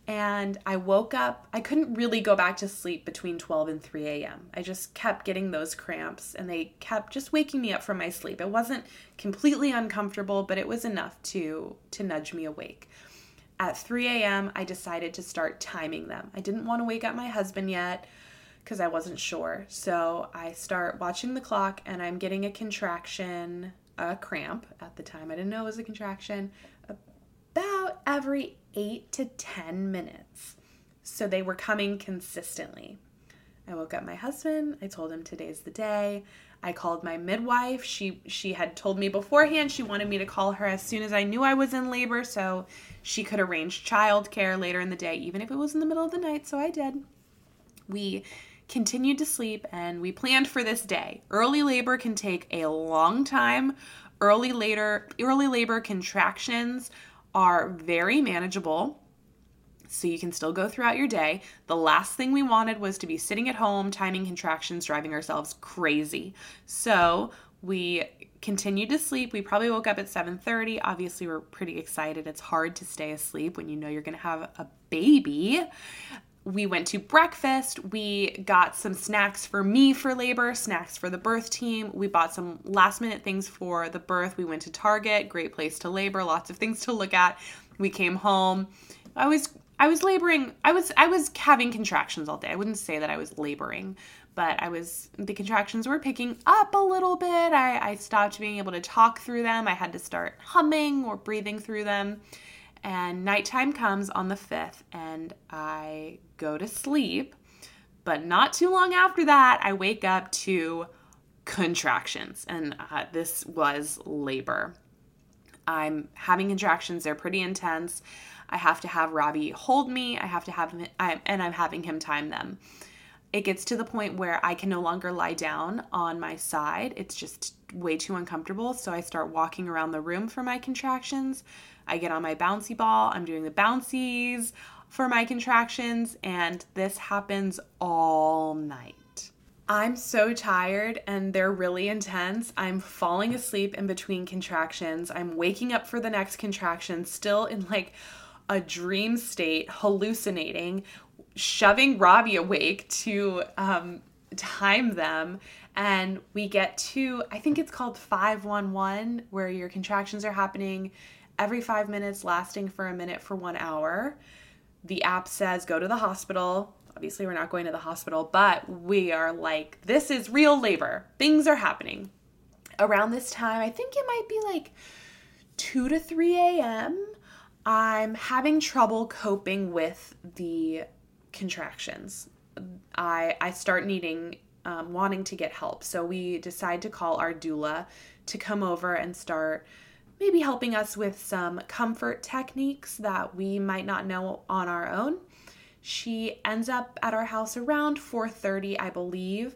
and I woke up. I couldn't really go back to sleep between 12 and 3 a.m. I just kept getting those cramps and they kept just waking me up from my sleep. It wasn't completely uncomfortable, but it was enough to to nudge me awake. at 3 a.m., I decided to start timing them. I didn't want to wake up my husband yet because I wasn't sure. So I start watching the clock and I'm getting a contraction, a cramp at the time. I didn't know it was a contraction, about every eight to 10 minutes. So they were coming consistently. I woke up my husband. I told him today's the day. I called my midwife. She she had told me beforehand she wanted me to call her as soon as I knew I was in labor so she could arrange childcare later in the day even if it was in the middle of the night, so I did. We continued to sleep and we planned for this day. Early labor can take a long time. Early later early labor contractions are very manageable so you can still go throughout your day. The last thing we wanted was to be sitting at home, timing contractions, driving ourselves crazy. So we continued to sleep. We probably woke up at 7:30. Obviously, we're pretty excited. It's hard to stay asleep when you know you're going to have a baby. We went to breakfast. We got some snacks for me for labor, snacks for the birth team. We bought some last minute things for the birth. We went to Target, great place to labor, lots of things to look at. We came home. I was I was laboring. I was I was having contractions all day. I wouldn't say that I was laboring, but I was the contractions were picking up a little bit. I, I stopped being able to talk through them. I had to start humming or breathing through them. And nighttime comes on the 5th, and I go to sleep. But not too long after that, I wake up to contractions, and uh, this was labor. I'm having contractions, they're pretty intense. I have to have Robbie hold me. I have to have him, I, and I'm having him time them. It gets to the point where I can no longer lie down on my side. It's just way too uncomfortable. So I start walking around the room for my contractions. I get on my bouncy ball. I'm doing the bouncies for my contractions, and this happens all night. I'm so tired and they're really intense. I'm falling asleep in between contractions. I'm waking up for the next contraction, still in like a dream state, hallucinating, shoving Robbie awake to um, time them. And we get to, I think it's called 511, where your contractions are happening every five minutes, lasting for a minute for one hour. The app says go to the hospital. Obviously, we're not going to the hospital, but we are like, this is real labor. Things are happening. Around this time, I think it might be like 2 to 3 a.m. I'm having trouble coping with the contractions. I I start needing um, wanting to get help. So we decide to call our doula to come over and start maybe helping us with some comfort techniques that we might not know on our own. She ends up at our house around 4:30, I believe.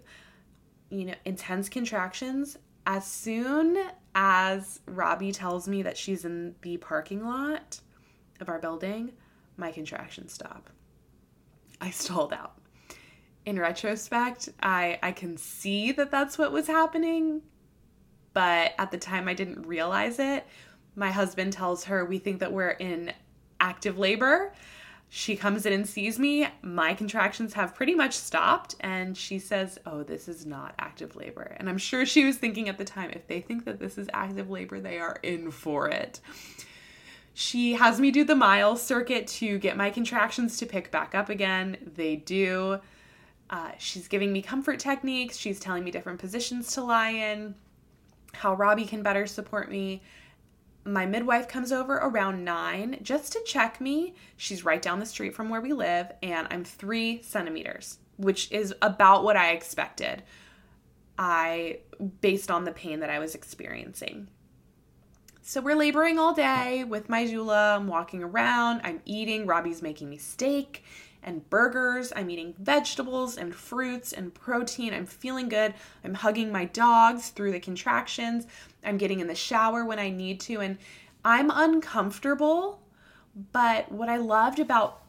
You know, intense contractions. As soon as Robbie tells me that she's in the parking lot, of our building, my contractions stop. I stalled out. In retrospect, I I can see that that's what was happening, but at the time I didn't realize it. My husband tells her we think that we're in active labor. She comes in and sees me. My contractions have pretty much stopped, and she says, Oh, this is not active labor. And I'm sure she was thinking at the time, if they think that this is active labor, they are in for it. She has me do the mile circuit to get my contractions to pick back up again. They do. Uh, she's giving me comfort techniques. She's telling me different positions to lie in, how Robbie can better support me. My midwife comes over around nine just to check me. She's right down the street from where we live, and I'm three centimeters, which is about what I expected. I, based on the pain that I was experiencing. So we're laboring all day with my doula. I'm walking around. I'm eating. Robbie's making me steak and burgers. I'm eating vegetables and fruits and protein. I'm feeling good. I'm hugging my dogs through the contractions. I'm getting in the shower when I need to. And I'm uncomfortable. But what I loved about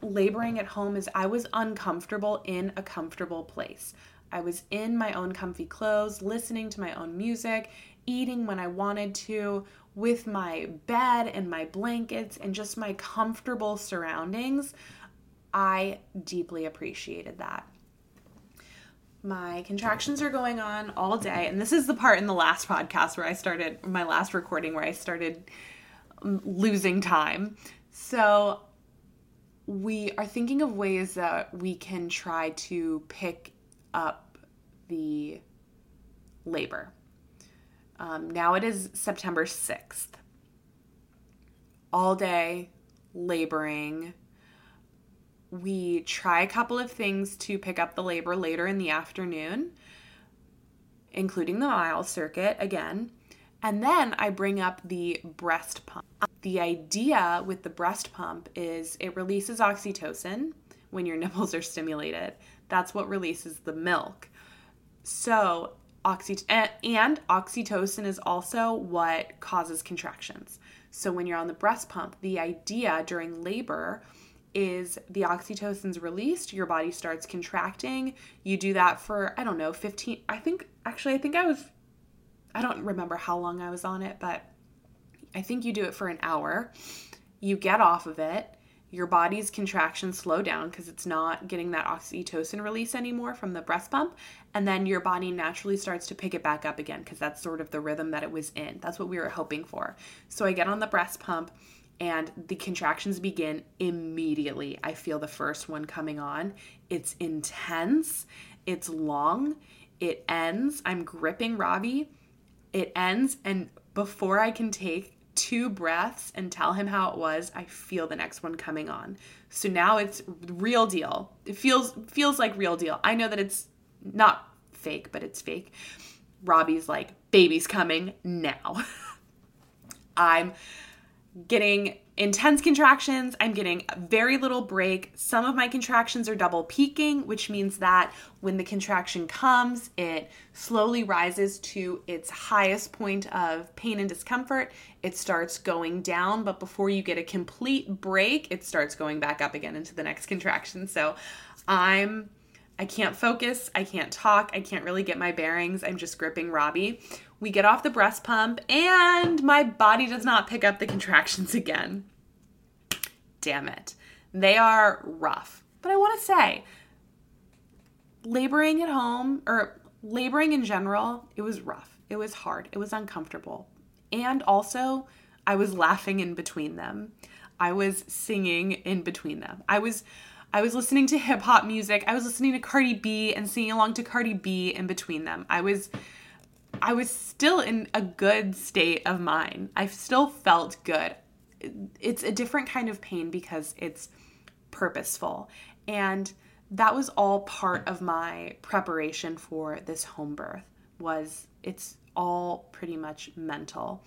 laboring at home is I was uncomfortable in a comfortable place. I was in my own comfy clothes, listening to my own music, eating when I wanted to, with my bed and my blankets and just my comfortable surroundings. I deeply appreciated that. My contractions are going on all day, and this is the part in the last podcast where I started, my last recording, where I started um, losing time. So, we are thinking of ways that we can try to pick up the labor. Um, now it is September 6th. All day laboring. We try a couple of things to pick up the labor later in the afternoon, including the mile circuit again. And then I bring up the breast pump. The idea with the breast pump is it releases oxytocin when your *laughs* nipples are stimulated. That's what releases the milk. So, oxy eh, and oxytocin is also what causes contractions. So, when you're on the breast pump, the idea during labor is the oxytocin's released, your body starts contracting. You do that for, I don't know, 15, I think, actually, I think I was I don't remember how long I was on it, but I think you do it for an hour. You get off of it. Your body's contractions slow down because it's not getting that oxytocin release anymore from the breast pump. And then your body naturally starts to pick it back up again because that's sort of the rhythm that it was in. That's what we were hoping for. So I get on the breast pump and the contractions begin immediately. I feel the first one coming on. It's intense, it's long, it ends. I'm gripping Robbie it ends, and before I can take two breaths and tell him how it was, I feel the next one coming on. So now it's real deal. It feels feels like real deal. I know that it's not fake, but it's fake. Robbie's like, baby's coming now. *laughs* I'm getting intense contractions. I'm getting very little break. Some of my contractions are double peaking, which means that when the contraction comes, it slowly rises to its highest point of pain and discomfort. It starts going down, but before you get a complete break, it starts going back up again into the next contraction. So I'm I can't focus, I can't talk, I can't really get my bearings. I'm just gripping Robbie. We get off the breast pump, and my body does not pick up the contractions again. Damn it. They are rough. But I want to say, laboring at home, or laboring in general, it was rough. It was hard. It was uncomfortable. And also, I was laughing in between them. I was singing in between them. I was I was listening to hip hop music. I was listening to Cardi B and singing along to Cardi B in between them. I was I was still in a good state of mind. I still felt good. It's a different kind of pain because it's purposeful. And that was all part of my preparation for this home birth was it's all pretty much mental.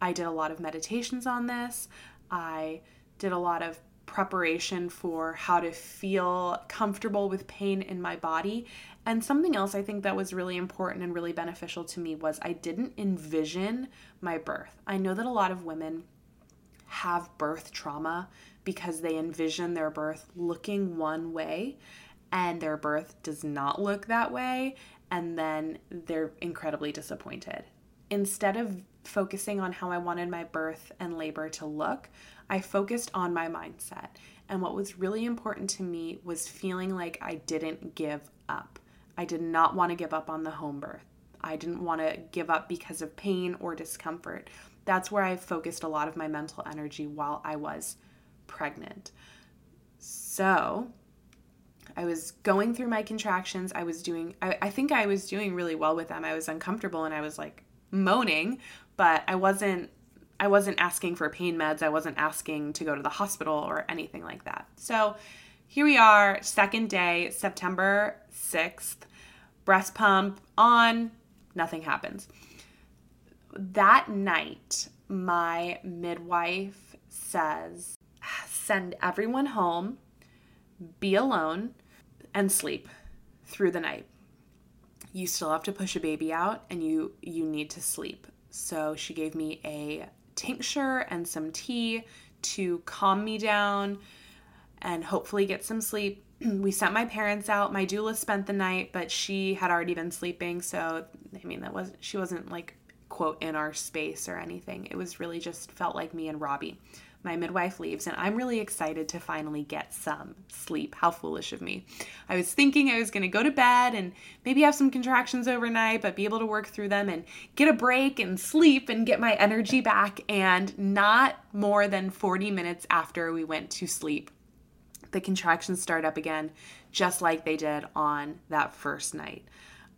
I did a lot of meditations on this. I did a lot of preparation for how to feel comfortable with pain in my body. And something else I think that was really important and really beneficial to me was I didn't envision my birth. I know that a lot of women have birth trauma because they envision their birth looking one way and their birth does not look that way and then they're incredibly disappointed. Instead of focusing on how I wanted my birth and labor to look, I focused on my mindset. And what was really important to me was feeling like I didn't give up. I did not want to give up on the home birth. I didn't want to give up because of pain or discomfort. That's where I focused a lot of my mental energy while I was pregnant. So, I was going through my contractions. I was doing, I, I, think I was doing really well with them. I was uncomfortable and I was like moaning, but I wasn't I wasn't asking for pain meds. I wasn't asking to go to the hospital or anything like that. So here we are, second day, September 6th, breast pump on, nothing happens. That night, my midwife says, send everyone home, be alone, and sleep through the night. You still have to push a baby out and you you need to sleep. So she gave me a tincture and some tea to calm me down and hopefully get some sleep. *clears throat* we sent my parents out. My doula spent the night, but she had already been sleeping, so I mean that wasn't she wasn't like quote in our space or anything. It was really just felt like me and Robbie. My midwife leaves, and I'm really excited to finally get some sleep. How foolish of me. I was thinking I was going to go to bed and maybe have some contractions overnight, but be able to work through them and get a break and sleep and get my energy back. And not more than 40 minutes after we went to sleep, the contractions start up again, just like they did on that first night.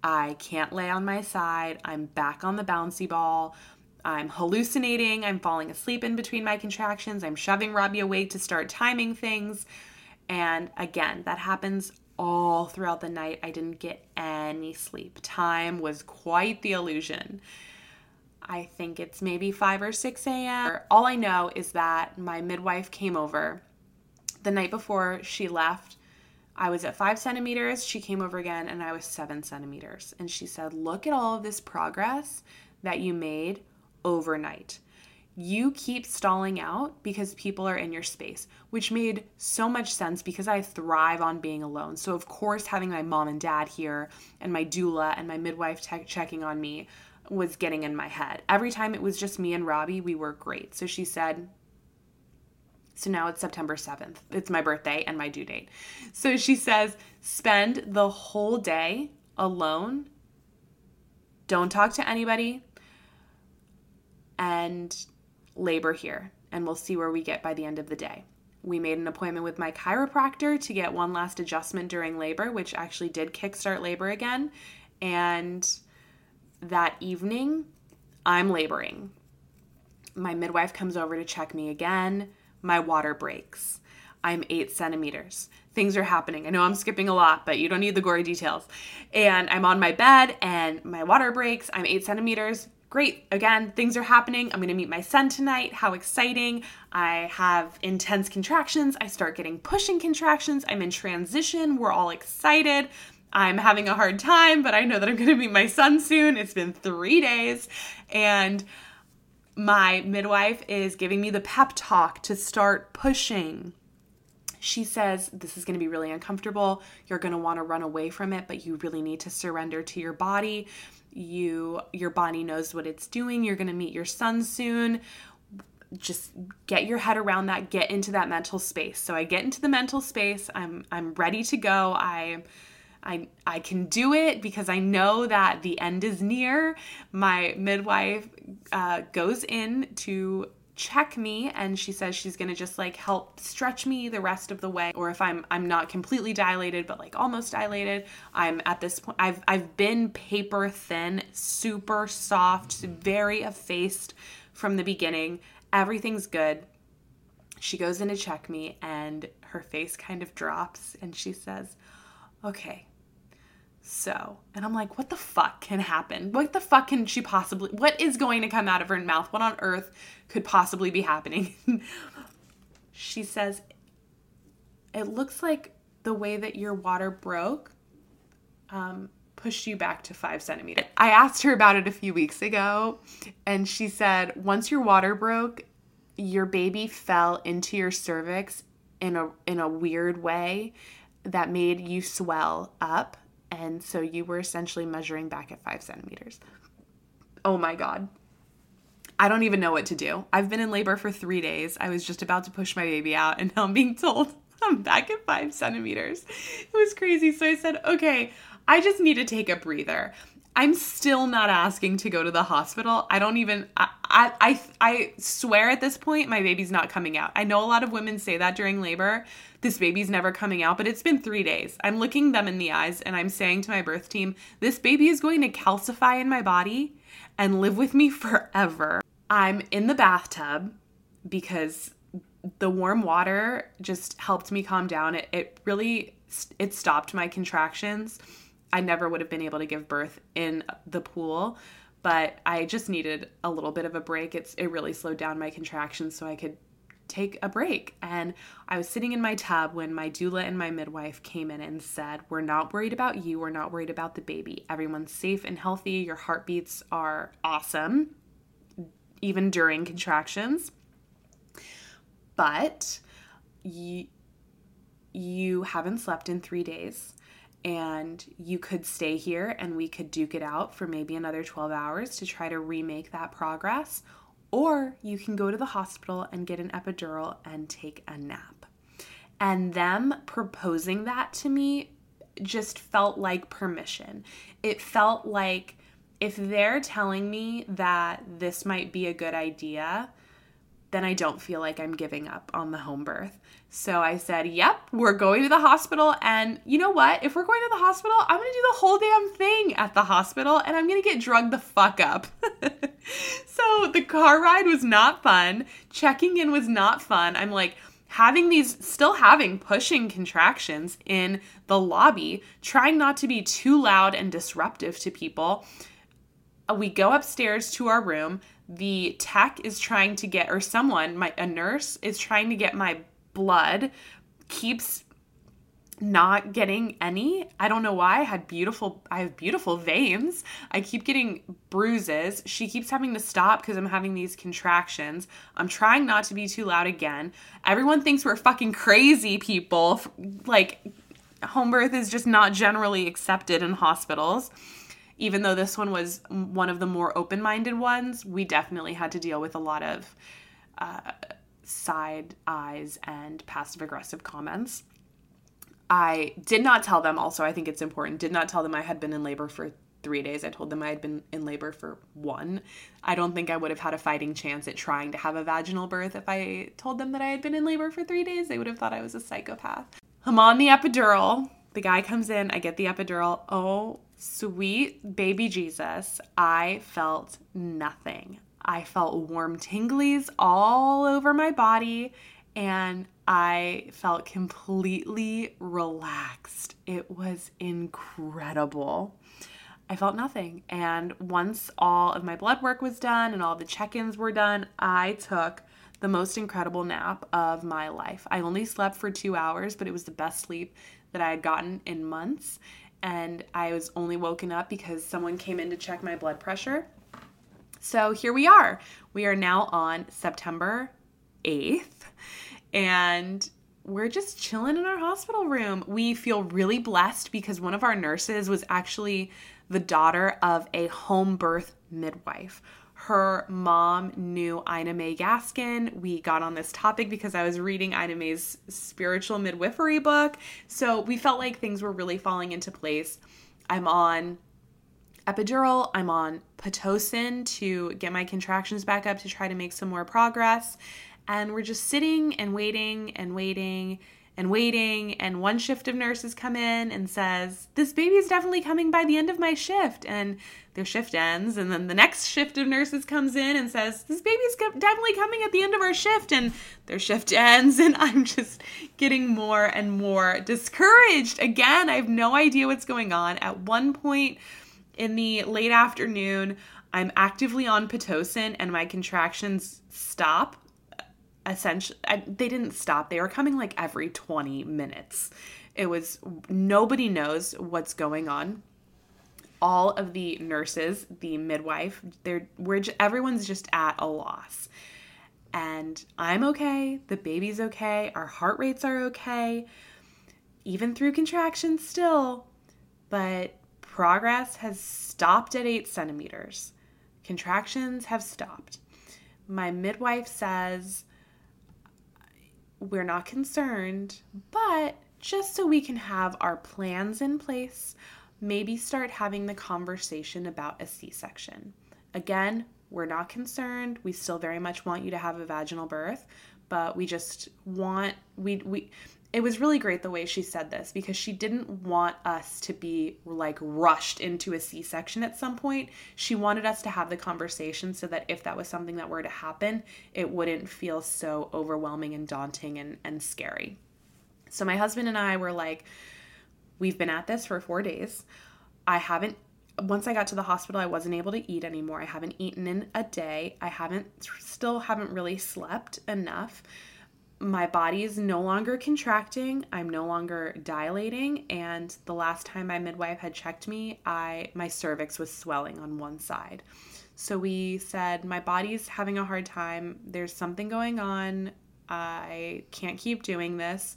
I can't lay on my side. I'm back on the bouncy ball. I'm hallucinating. I'm falling asleep in between my contractions. I'm shoving Robbie awake to start timing things. And again, that happens all throughout the night. I didn't get any sleep. Time was quite the illusion. I think it's maybe 5 or 6 a.m. All I know is that my midwife came over the night before she left. I was at five centimeters. She came over again and I was seven centimeters. And she said, Look at all of this progress that you made overnight. You keep stalling out because people are in your space, which made so much sense because I thrive on being alone. So, of course, having my mom and dad here and my doula and my midwife te- checking on me was getting in my head. Every time it was just me and Robbie, we were great. So she said, so now it's September 7th. It's my birthday and my due date. So she says, spend the whole day alone. Don't talk to anybody and labor here. And we'll see where we get by the end of the day. We made an appointment with my chiropractor to get one last adjustment during labor, which actually did kickstart labor again. And that evening, I'm laboring. My midwife comes over to check me again my water breaks. I'm eight centimeters. Things are happening. I know I'm skipping a lot, but you don't need the gory details. And I'm on my bed and my water breaks. I'm eight centimeters. Great. Again, things are happening. I'm to meet my son tonight. How exciting. I have intense contractions. I start getting pushing contractions. I'm in transition. We're all excited. I'm having a hard time, but I know that I'm to meet my son soon. It's been three days. And my midwife is giving me the pep talk to start pushing. She says, This is going to be really uncomfortable. You're going to want to run away from it, but you really need to surrender to your body. You your body knows what it's doing. You're going to meet your son soon. Just get your head around that, get into that mental space. So I get into the mental space. I'm I'm ready to go. I I, I can do it because I know that the end is near. My midwife uh, goes in to check me and she says she's going to just like help stretch me the rest of the way or if I'm I'm not completely dilated but like almost dilated I'm at this point I've I've been paper thin super soft very effaced from the beginning everything's good. She goes in to check me and her face kind of drops and she says okay so, and I'm like, what the fuck can happen? What the fuck can she possibly, what is going to come out of her mouth? What on earth could possibly be happening? *laughs* she says, it looks like the way that your water broke um, pushed you back to five centimeters. I asked her about it a few weeks ago, and she said, once your water broke, your baby fell into your cervix in a in a weird way that made you swell up and so you were essentially measuring back at five centimeters. Oh my God. I don't even know what to do. I've been in labor for three days. I was just about to push my baby out, and now *laughs* I'm being told I'm back at five centimeters. It was crazy. So I said, okay, I just need to take a breather. I'm still not asking to go to the hospital. I don't even I, I I swear at this point my baby's not coming out. I know a lot of women say that during labor. This baby's never coming out, but it's been 3 days. I'm looking them in the eyes and I'm saying to my birth team, this baby is going to calcify in my body and live with me forever. I'm in the bathtub because the warm water just helped me calm down. It it really it stopped my contractions I never would have been able to give birth in the pool, but I just needed a little bit of a break. It's it really slowed down my contractions so I could take a break. And I was sitting in my tub when my doula and my midwife came in and said, We're not worried about you. We're not worried about the baby. Everyone's safe and healthy. Your heartbeats are awesome, even during contractions. But you, you haven't slept in three days and you could stay here and we could duke it out for maybe another 12 hours to try to remake that progress. Or you can go to the hospital and get an epidural and take a nap. And them proposing that to me just felt like permission. It felt like if they're telling me that this might be a good idea, then I don't feel like I'm giving up on the home birth. So I said, Yep, we're going to the hospital. And you know what? If we're going to the hospital, I'm going to do the whole damn thing at the hospital and I'm going to get drugged the fuck up. *laughs* so the car ride was not fun. Checking in was not fun. I'm like, having these, still having pushing contractions in the lobby, trying not to be too loud and disruptive to people. We go upstairs to our room. The tech is trying to get, or someone, my a nurse is trying to get my blood, keeps not getting any. I don't know why. I had beautiful I have beautiful veins. I keep getting bruises. She keeps having to stop because I'm having these contractions. I'm trying not to be too loud again. Everyone thinks we're fucking crazy people. Like home birth is just not generally accepted in hospitals. Even though this one was one of the more open-minded ones, we definitely had to deal with a lot of uh, side eyes and passive aggressive comments I did not tell them, also, I think it's important, did not tell them I had been in labor for three days. I told them I had been in labor for one. I don't think I would have had a fighting chance at trying to have a vaginal birth if I told them that I had been in labor for three days. They would have thought I was a psychopath. I'm on the epidural. The guy comes in, I get the epidural. Oh, sweet baby Jesus. I felt nothing. I felt warm tinglies all over my body and I felt completely relaxed. It was incredible. I felt nothing. And once all of my blood work was done and all the check ins were done, I took the most incredible nap of my life. I only slept for two hours, but it was the best sleep that I had gotten in months. And I was only woken up because someone came in to check my blood pressure. So here we are. We are now on September 8th and we're just chilling in our hospital room. We feel really blessed because one of our nurses was actually the daughter of a home birth midwife. Her mom knew Ina May Gaskin. We got on this topic because I was reading Ina May's spiritual midwifery book. So we felt like things were really falling into place. I'm on epidural, I'm on Pitocin to get my contractions back up to try to make some more progress. And we're just sitting and waiting and waiting and waiting. And one shift of nurses come in and says, This baby is definitely coming by the end of my shift. And their shift ends. And then the next shift of nurses comes in and says, This baby is definitely coming at the end of our shift. And their shift *laughs* ends. And I'm just getting more and more discouraged. Again, I have no idea what's going on. At one point in the late afternoon, I'm actively on Pitocin and my contractions stop essentially they didn't stop. They were coming like every 20 minutes. It was nobody knows what's going on. All of the nurses the midwife they're we're everyone's just at a loss. And i'm okay the baby's okay our heart rates are okay even through contractions still but progress has stopped at eight centimeters. Contractions have stopped. My midwife says we're not concerned, but just so we can have our plans in place, maybe start having the conversation about a C section. Again, we're not concerned. We still very much want you to have a vaginal birth, but we just want we we it was really great the way she said this because she didn't want us to be like rushed into a C section at some point. She wanted us to have the conversation so that if that was something that were to happen, it wouldn't feel so overwhelming and daunting and, and scary. So my husband and I were like, we've been at this for four days. I haven't once I got to the hospital, I wasn't able to eat anymore. I haven't eaten in a day. I haven't, still haven't really slept enough my body is no longer contracting i'm no longer dilating and the last time my midwife had checked me i my cervix was swelling on one side so we said my body's having a hard time there's something going on i can't keep doing this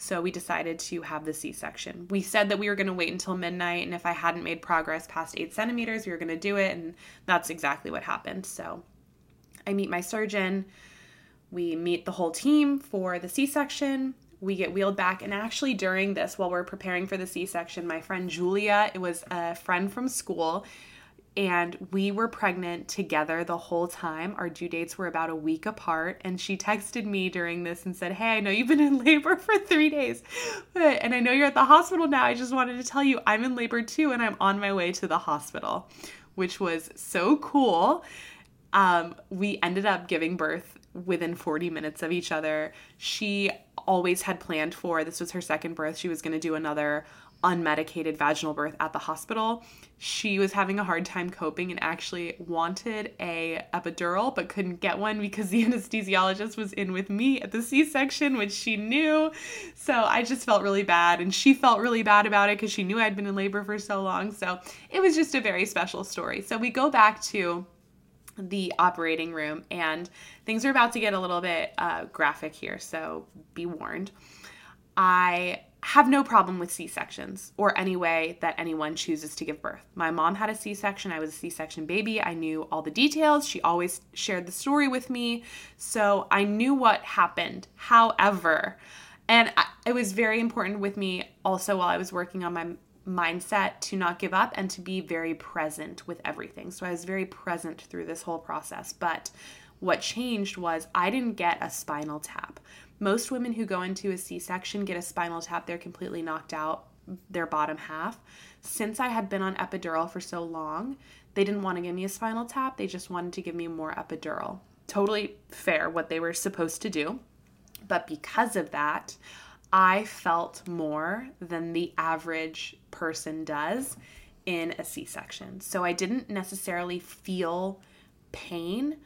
So we decided to have the C section. We said that we were going to wait until midnight, and if I hadn't made progress past eight centimeters, we were going to do it. And that's exactly what happened. So I meet my surgeon. We meet the whole team for the C section. We get wheeled back. And actually, during this, while we're preparing for the C section, my friend Julia, it was a friend from school, and we were pregnant together the whole time. Our due dates were about a week apart, and she texted me during this and said, Hey, I know you've been in *laughs* labor for three days, and I know you're at the hospital now. I just wanted to tell you I'm in labor too, and I'm on my way to the hospital, which was so cool. Um, we ended up giving birth within 40 minutes of each other. She always had planned for this was her second birth. She was going to do another unmedicated vaginal birth at the hospital. She was having a hard time coping and actually wanted a epidural but couldn't get one because the *laughs* anesthesiologist was in with me at the C-section which she knew. So I just felt really bad and she felt really bad about it cuz she knew I'd been in labor for so long. So it was just a very special story. So we go back to the operating room and things are about to get a little bit uh, graphic here so be warned i have no problem with C-sections or any way that anyone chooses to give birth. My mom had a C-section. I was a C-section baby. I knew all the details. She always shared the story with me. So I knew what happened. However, and it was very important with me also while I was working on my mindset to not give up and to be very present with everything. So I was very present through this whole process. But what changed was I didn't get a spinal tap. Most women who go into a C section get a spinal tap, they're completely knocked out, their bottom half. Since I had been on epidural for so long, they didn't want to give me a spinal tap, they just wanted to give me more epidural. Totally fair what they were supposed to do. But because of that, I felt more than the average person does in a C section. So I didn't necessarily feel pain,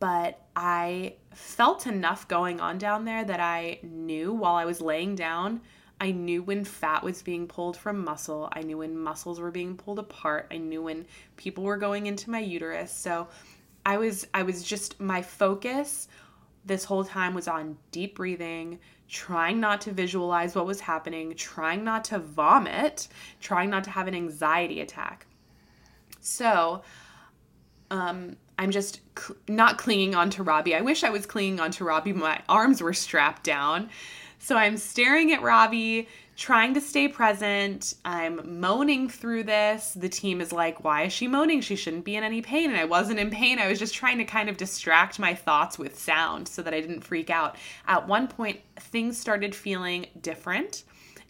but I felt enough going on down there that I knew while I was laying down. I knew when fat was being pulled from muscle. I knew when muscles were being pulled apart. I knew when people were going into my uterus. So I was I was just my focus this whole time was on deep breathing, trying not to visualize what was happening, trying not to vomit, trying not to have an anxiety attack. So, um, I'm just cl- not clinging onto Robbie. I wish I was clinging onto Robbie. My arms were strapped down. So I'm staring at Robbie, trying to stay present. I'm moaning through this. The team is like, why is she moaning? She shouldn't be in any pain. And I wasn't in pain. I was just trying to kind of distract my thoughts with sound so that I didn't freak out. At one point, things started feeling different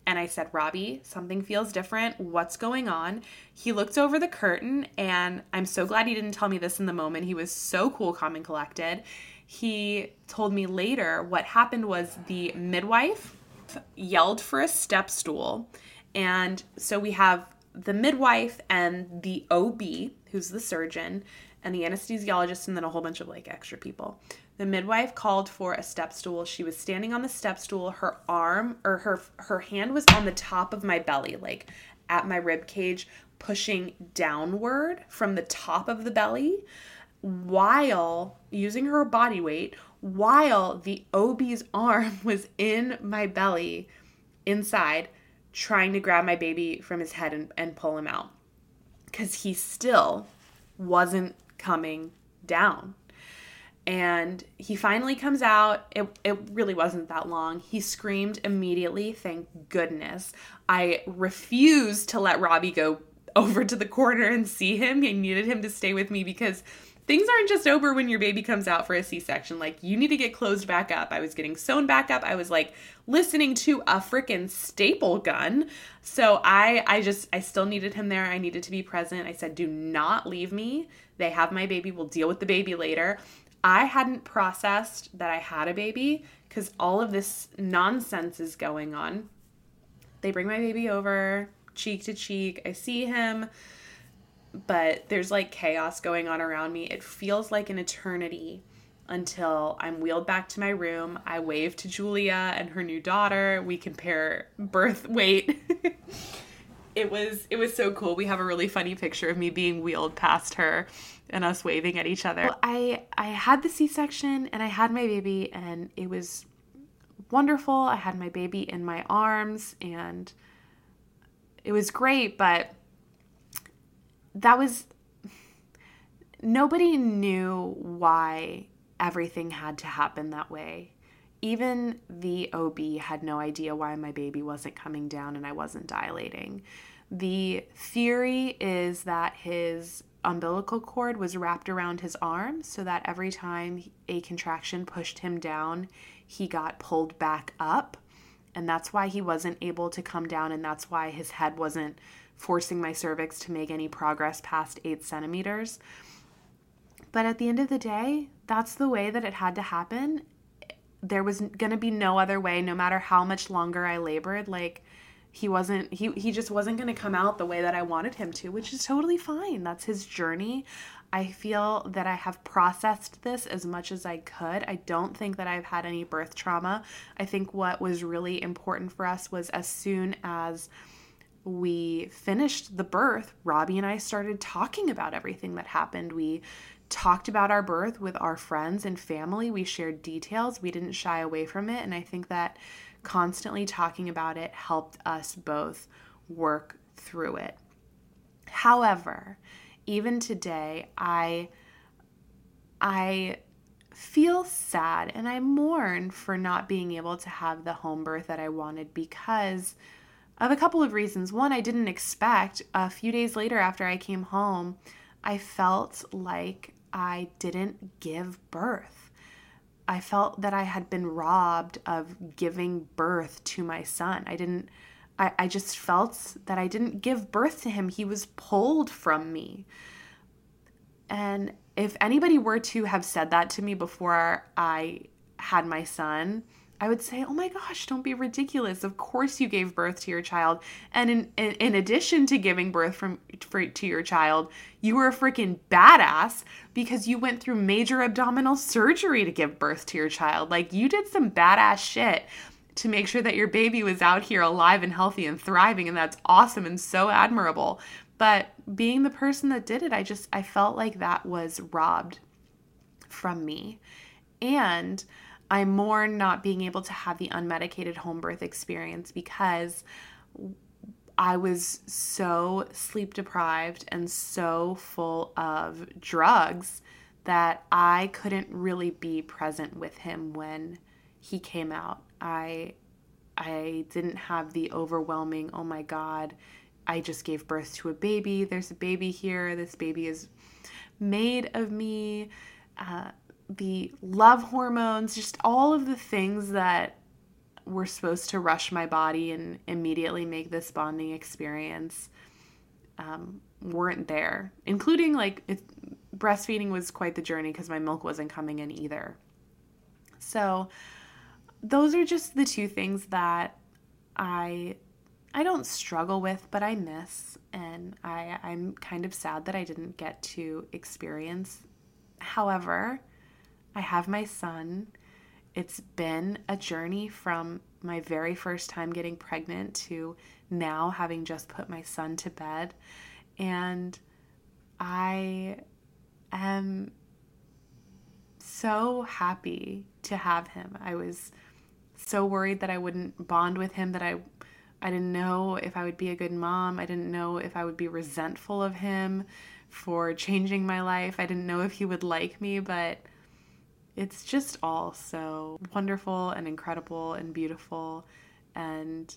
and I said, Robbie, something feels different. What's going on? He looked over the curtain, and I'm so glad he didn't tell me this in the moment. He was so cool, calm, and collected. He told me later what happened was the midwife yelled for a step stool. And so we have the midwife and the OB, who's the surgeon, and the anesthesiologist, and then a whole bunch of like extra people. The midwife called for a step stool. She was standing on the step stool. Her arm or her her hand was on the top of my belly, like at my rib cage, pushing downward from the top of the belly while using her body weight while the OB's arm *laughs* was in my belly inside trying to grab my baby from his head and, and pull him out because he still wasn't coming down and he finally comes out. It, it really wasn't that long. He screamed immediately, thank goodness. I refused to let Robbie go *laughs* over to the corner and see him. I needed him to stay with me because things aren't just over when your baby comes out for a C-section. Like you need to get closed back up. I was getting sewn back up. I was like listening to a freaking staple gun. So I I just I still needed him there. I needed to be present. I said, "Do not leave me. They have my baby. We'll deal with the baby later." I hadn't processed that I had a baby because all of this nonsense is going on. They bring my baby over, cheek to cheek. I see him, but there's like chaos going on around me. It feels like an eternity until I'm wheeled back to my room. I wave to Julia and her new daughter. We compare birth *laughs* weight. it was it was so cool. We have a really funny picture of me being wheeled past her and us waving at each other. I I had the C-section and I had my baby and it was wonderful. I had my baby in my arms and it was great, but that was nobody knew why everything had to happen that way. Even the OB had no idea why my baby wasn't coming down and I wasn't dilating. The theory is that his umbilical cord was wrapped around his arm so that every time a contraction pushed him down, he got pulled back up. And that's why he wasn't able to come down, and that's why his head wasn't forcing my cervix to make any progress past eight centimeters. But at the end of the day, that's the way that it had to happen. There was going to be no other way, no matter how much longer I labored. Like, he wasn't he he just wasn't going to come out the way that I wanted him to, which is totally fine. That's his journey. I feel that I have processed this as much as I could. I don't think that I've had any birth trauma. I think what was really important for us was as soon as we finished the birth, Robbie and I started talking about everything that happened. We talked about our birth with our friends and family. We shared details. We didn't shy away from it. And I think that constantly talking about it helped us both work through it. However, even today, I I feel sad and I mourn for not being able to have the home birth that I wanted because of a couple of reasons. One, I didn't expect a few days later after I came home, I felt like I didn't give birth. I felt that I had been robbed of giving birth to my son. I didn't, I, I just felt that I didn't give birth to him. He was pulled from me. And if anybody were to have said that to me before I had my son, I would say, "Oh my gosh, don't be ridiculous. Of course you gave birth to your child. And in in, in addition to giving birth from for, to your child, you were a freaking badass because you went through major abdominal surgery to give birth to your child. Like you did some badass shit." To make sure that your baby was out here alive and healthy and thriving, and that's awesome and so admirable. But being the person that did it, I just I felt like that was robbed from me. And I mourn not being able to have the unmedicated home birth experience because I was so sleep deprived and so full of drugs that I couldn't really be present with him when he came out. I I didn't have the overwhelming, oh my god, I just gave birth to a baby. There's a baby here. This baby is made of me. Uh, the love hormones, just all of the things that were supposed to rush my body and immediately make this bonding experience um, weren't there, including like it, breastfeeding was quite the journey because my milk wasn't coming in either. So, those are just the two things that I I don't struggle with, but I miss, and I I'm kind of sad that I didn't get to experience. However, I have my son. It's been a journey from my very first time getting pregnant to now having just put my son to bed. And I am so happy to have him. I was so worried that I wouldn't bond with him that I I didn't know if I would be a good mom. I didn't know if I would be resentful of him for changing my life. I didn't know if he would like me, but it's just all so wonderful and incredible and beautiful and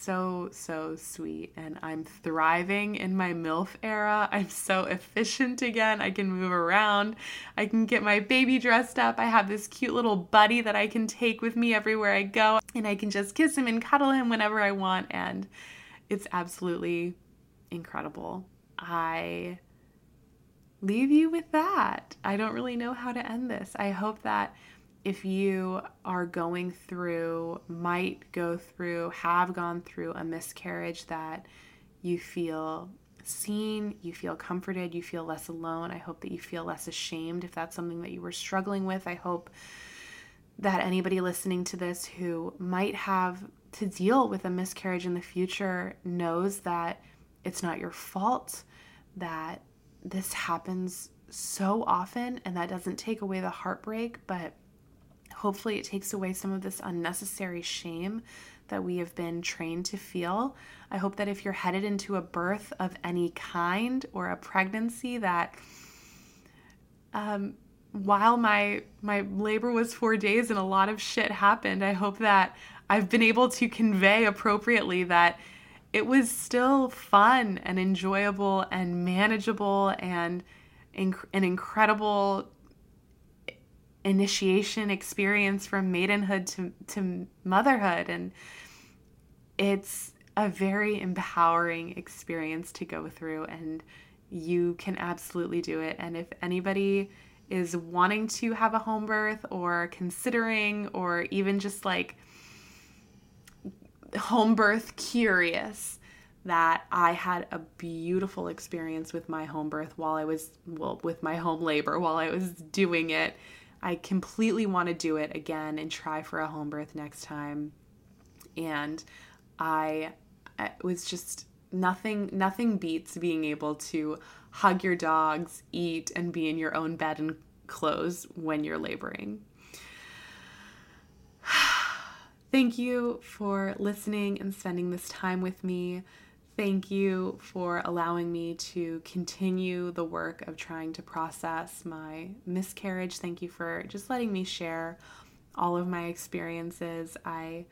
so so sweet and I'm thriving in my MILF era. *laughs* I'm so efficient again. I can move around. I can get my baby dressed up. I have this cute little buddy that I can take with me everywhere I go and I can just kiss him and cuddle him whenever I want and it's absolutely incredible. I leave you with that. I don't really know how to end this. I hope that if you are going through, might go through, have gone through a miscarriage, that you feel seen, you feel comforted, you feel less alone. I hope that you feel less ashamed if that's something that you were struggling with. I hope that anybody listening to this who might have to deal with a miscarriage in the future knows that it's not your fault, that this happens so often, and that doesn't take away the heartbreak, but Hopefully, it takes away some of this unnecessary shame that we have been trained to feel. I hope that if you're headed into a birth of any kind or a pregnancy, that um, while my my labor was four days and a lot of shit happened, I hope that I've been able to convey appropriately that it was still fun and enjoyable and manageable and inc- an incredible initiation experience from maidenhood to, to motherhood. And it's a very empowering experience to go through, and you can absolutely do it. And if anybody is wanting to have a home birth or considering, or even just like home birth curious, that I had a beautiful experience with my home birth while I was, well, with my home labor while I was doing it. I completely want to do it again and try for a home birth next time. And I, I was just nothing nothing beats being able to hug your dogs, eat and be in your own bed and clothes when you're laboring. Thank you for listening and spending this time with me. Thank you for allowing me to continue the work of trying to process my miscarriage. Thank you for just letting me share all of my experiences. I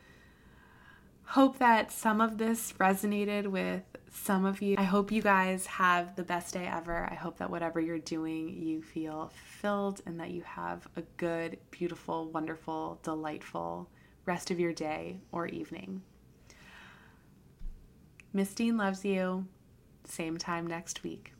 hope that some of this resonated with some of you. I hope you guys have the best day ever. I hope that whatever you're doing, you feel filled and that you have a good, beautiful, wonderful, delightful rest of your day or evening. Miss Dean loves you. Same time next week.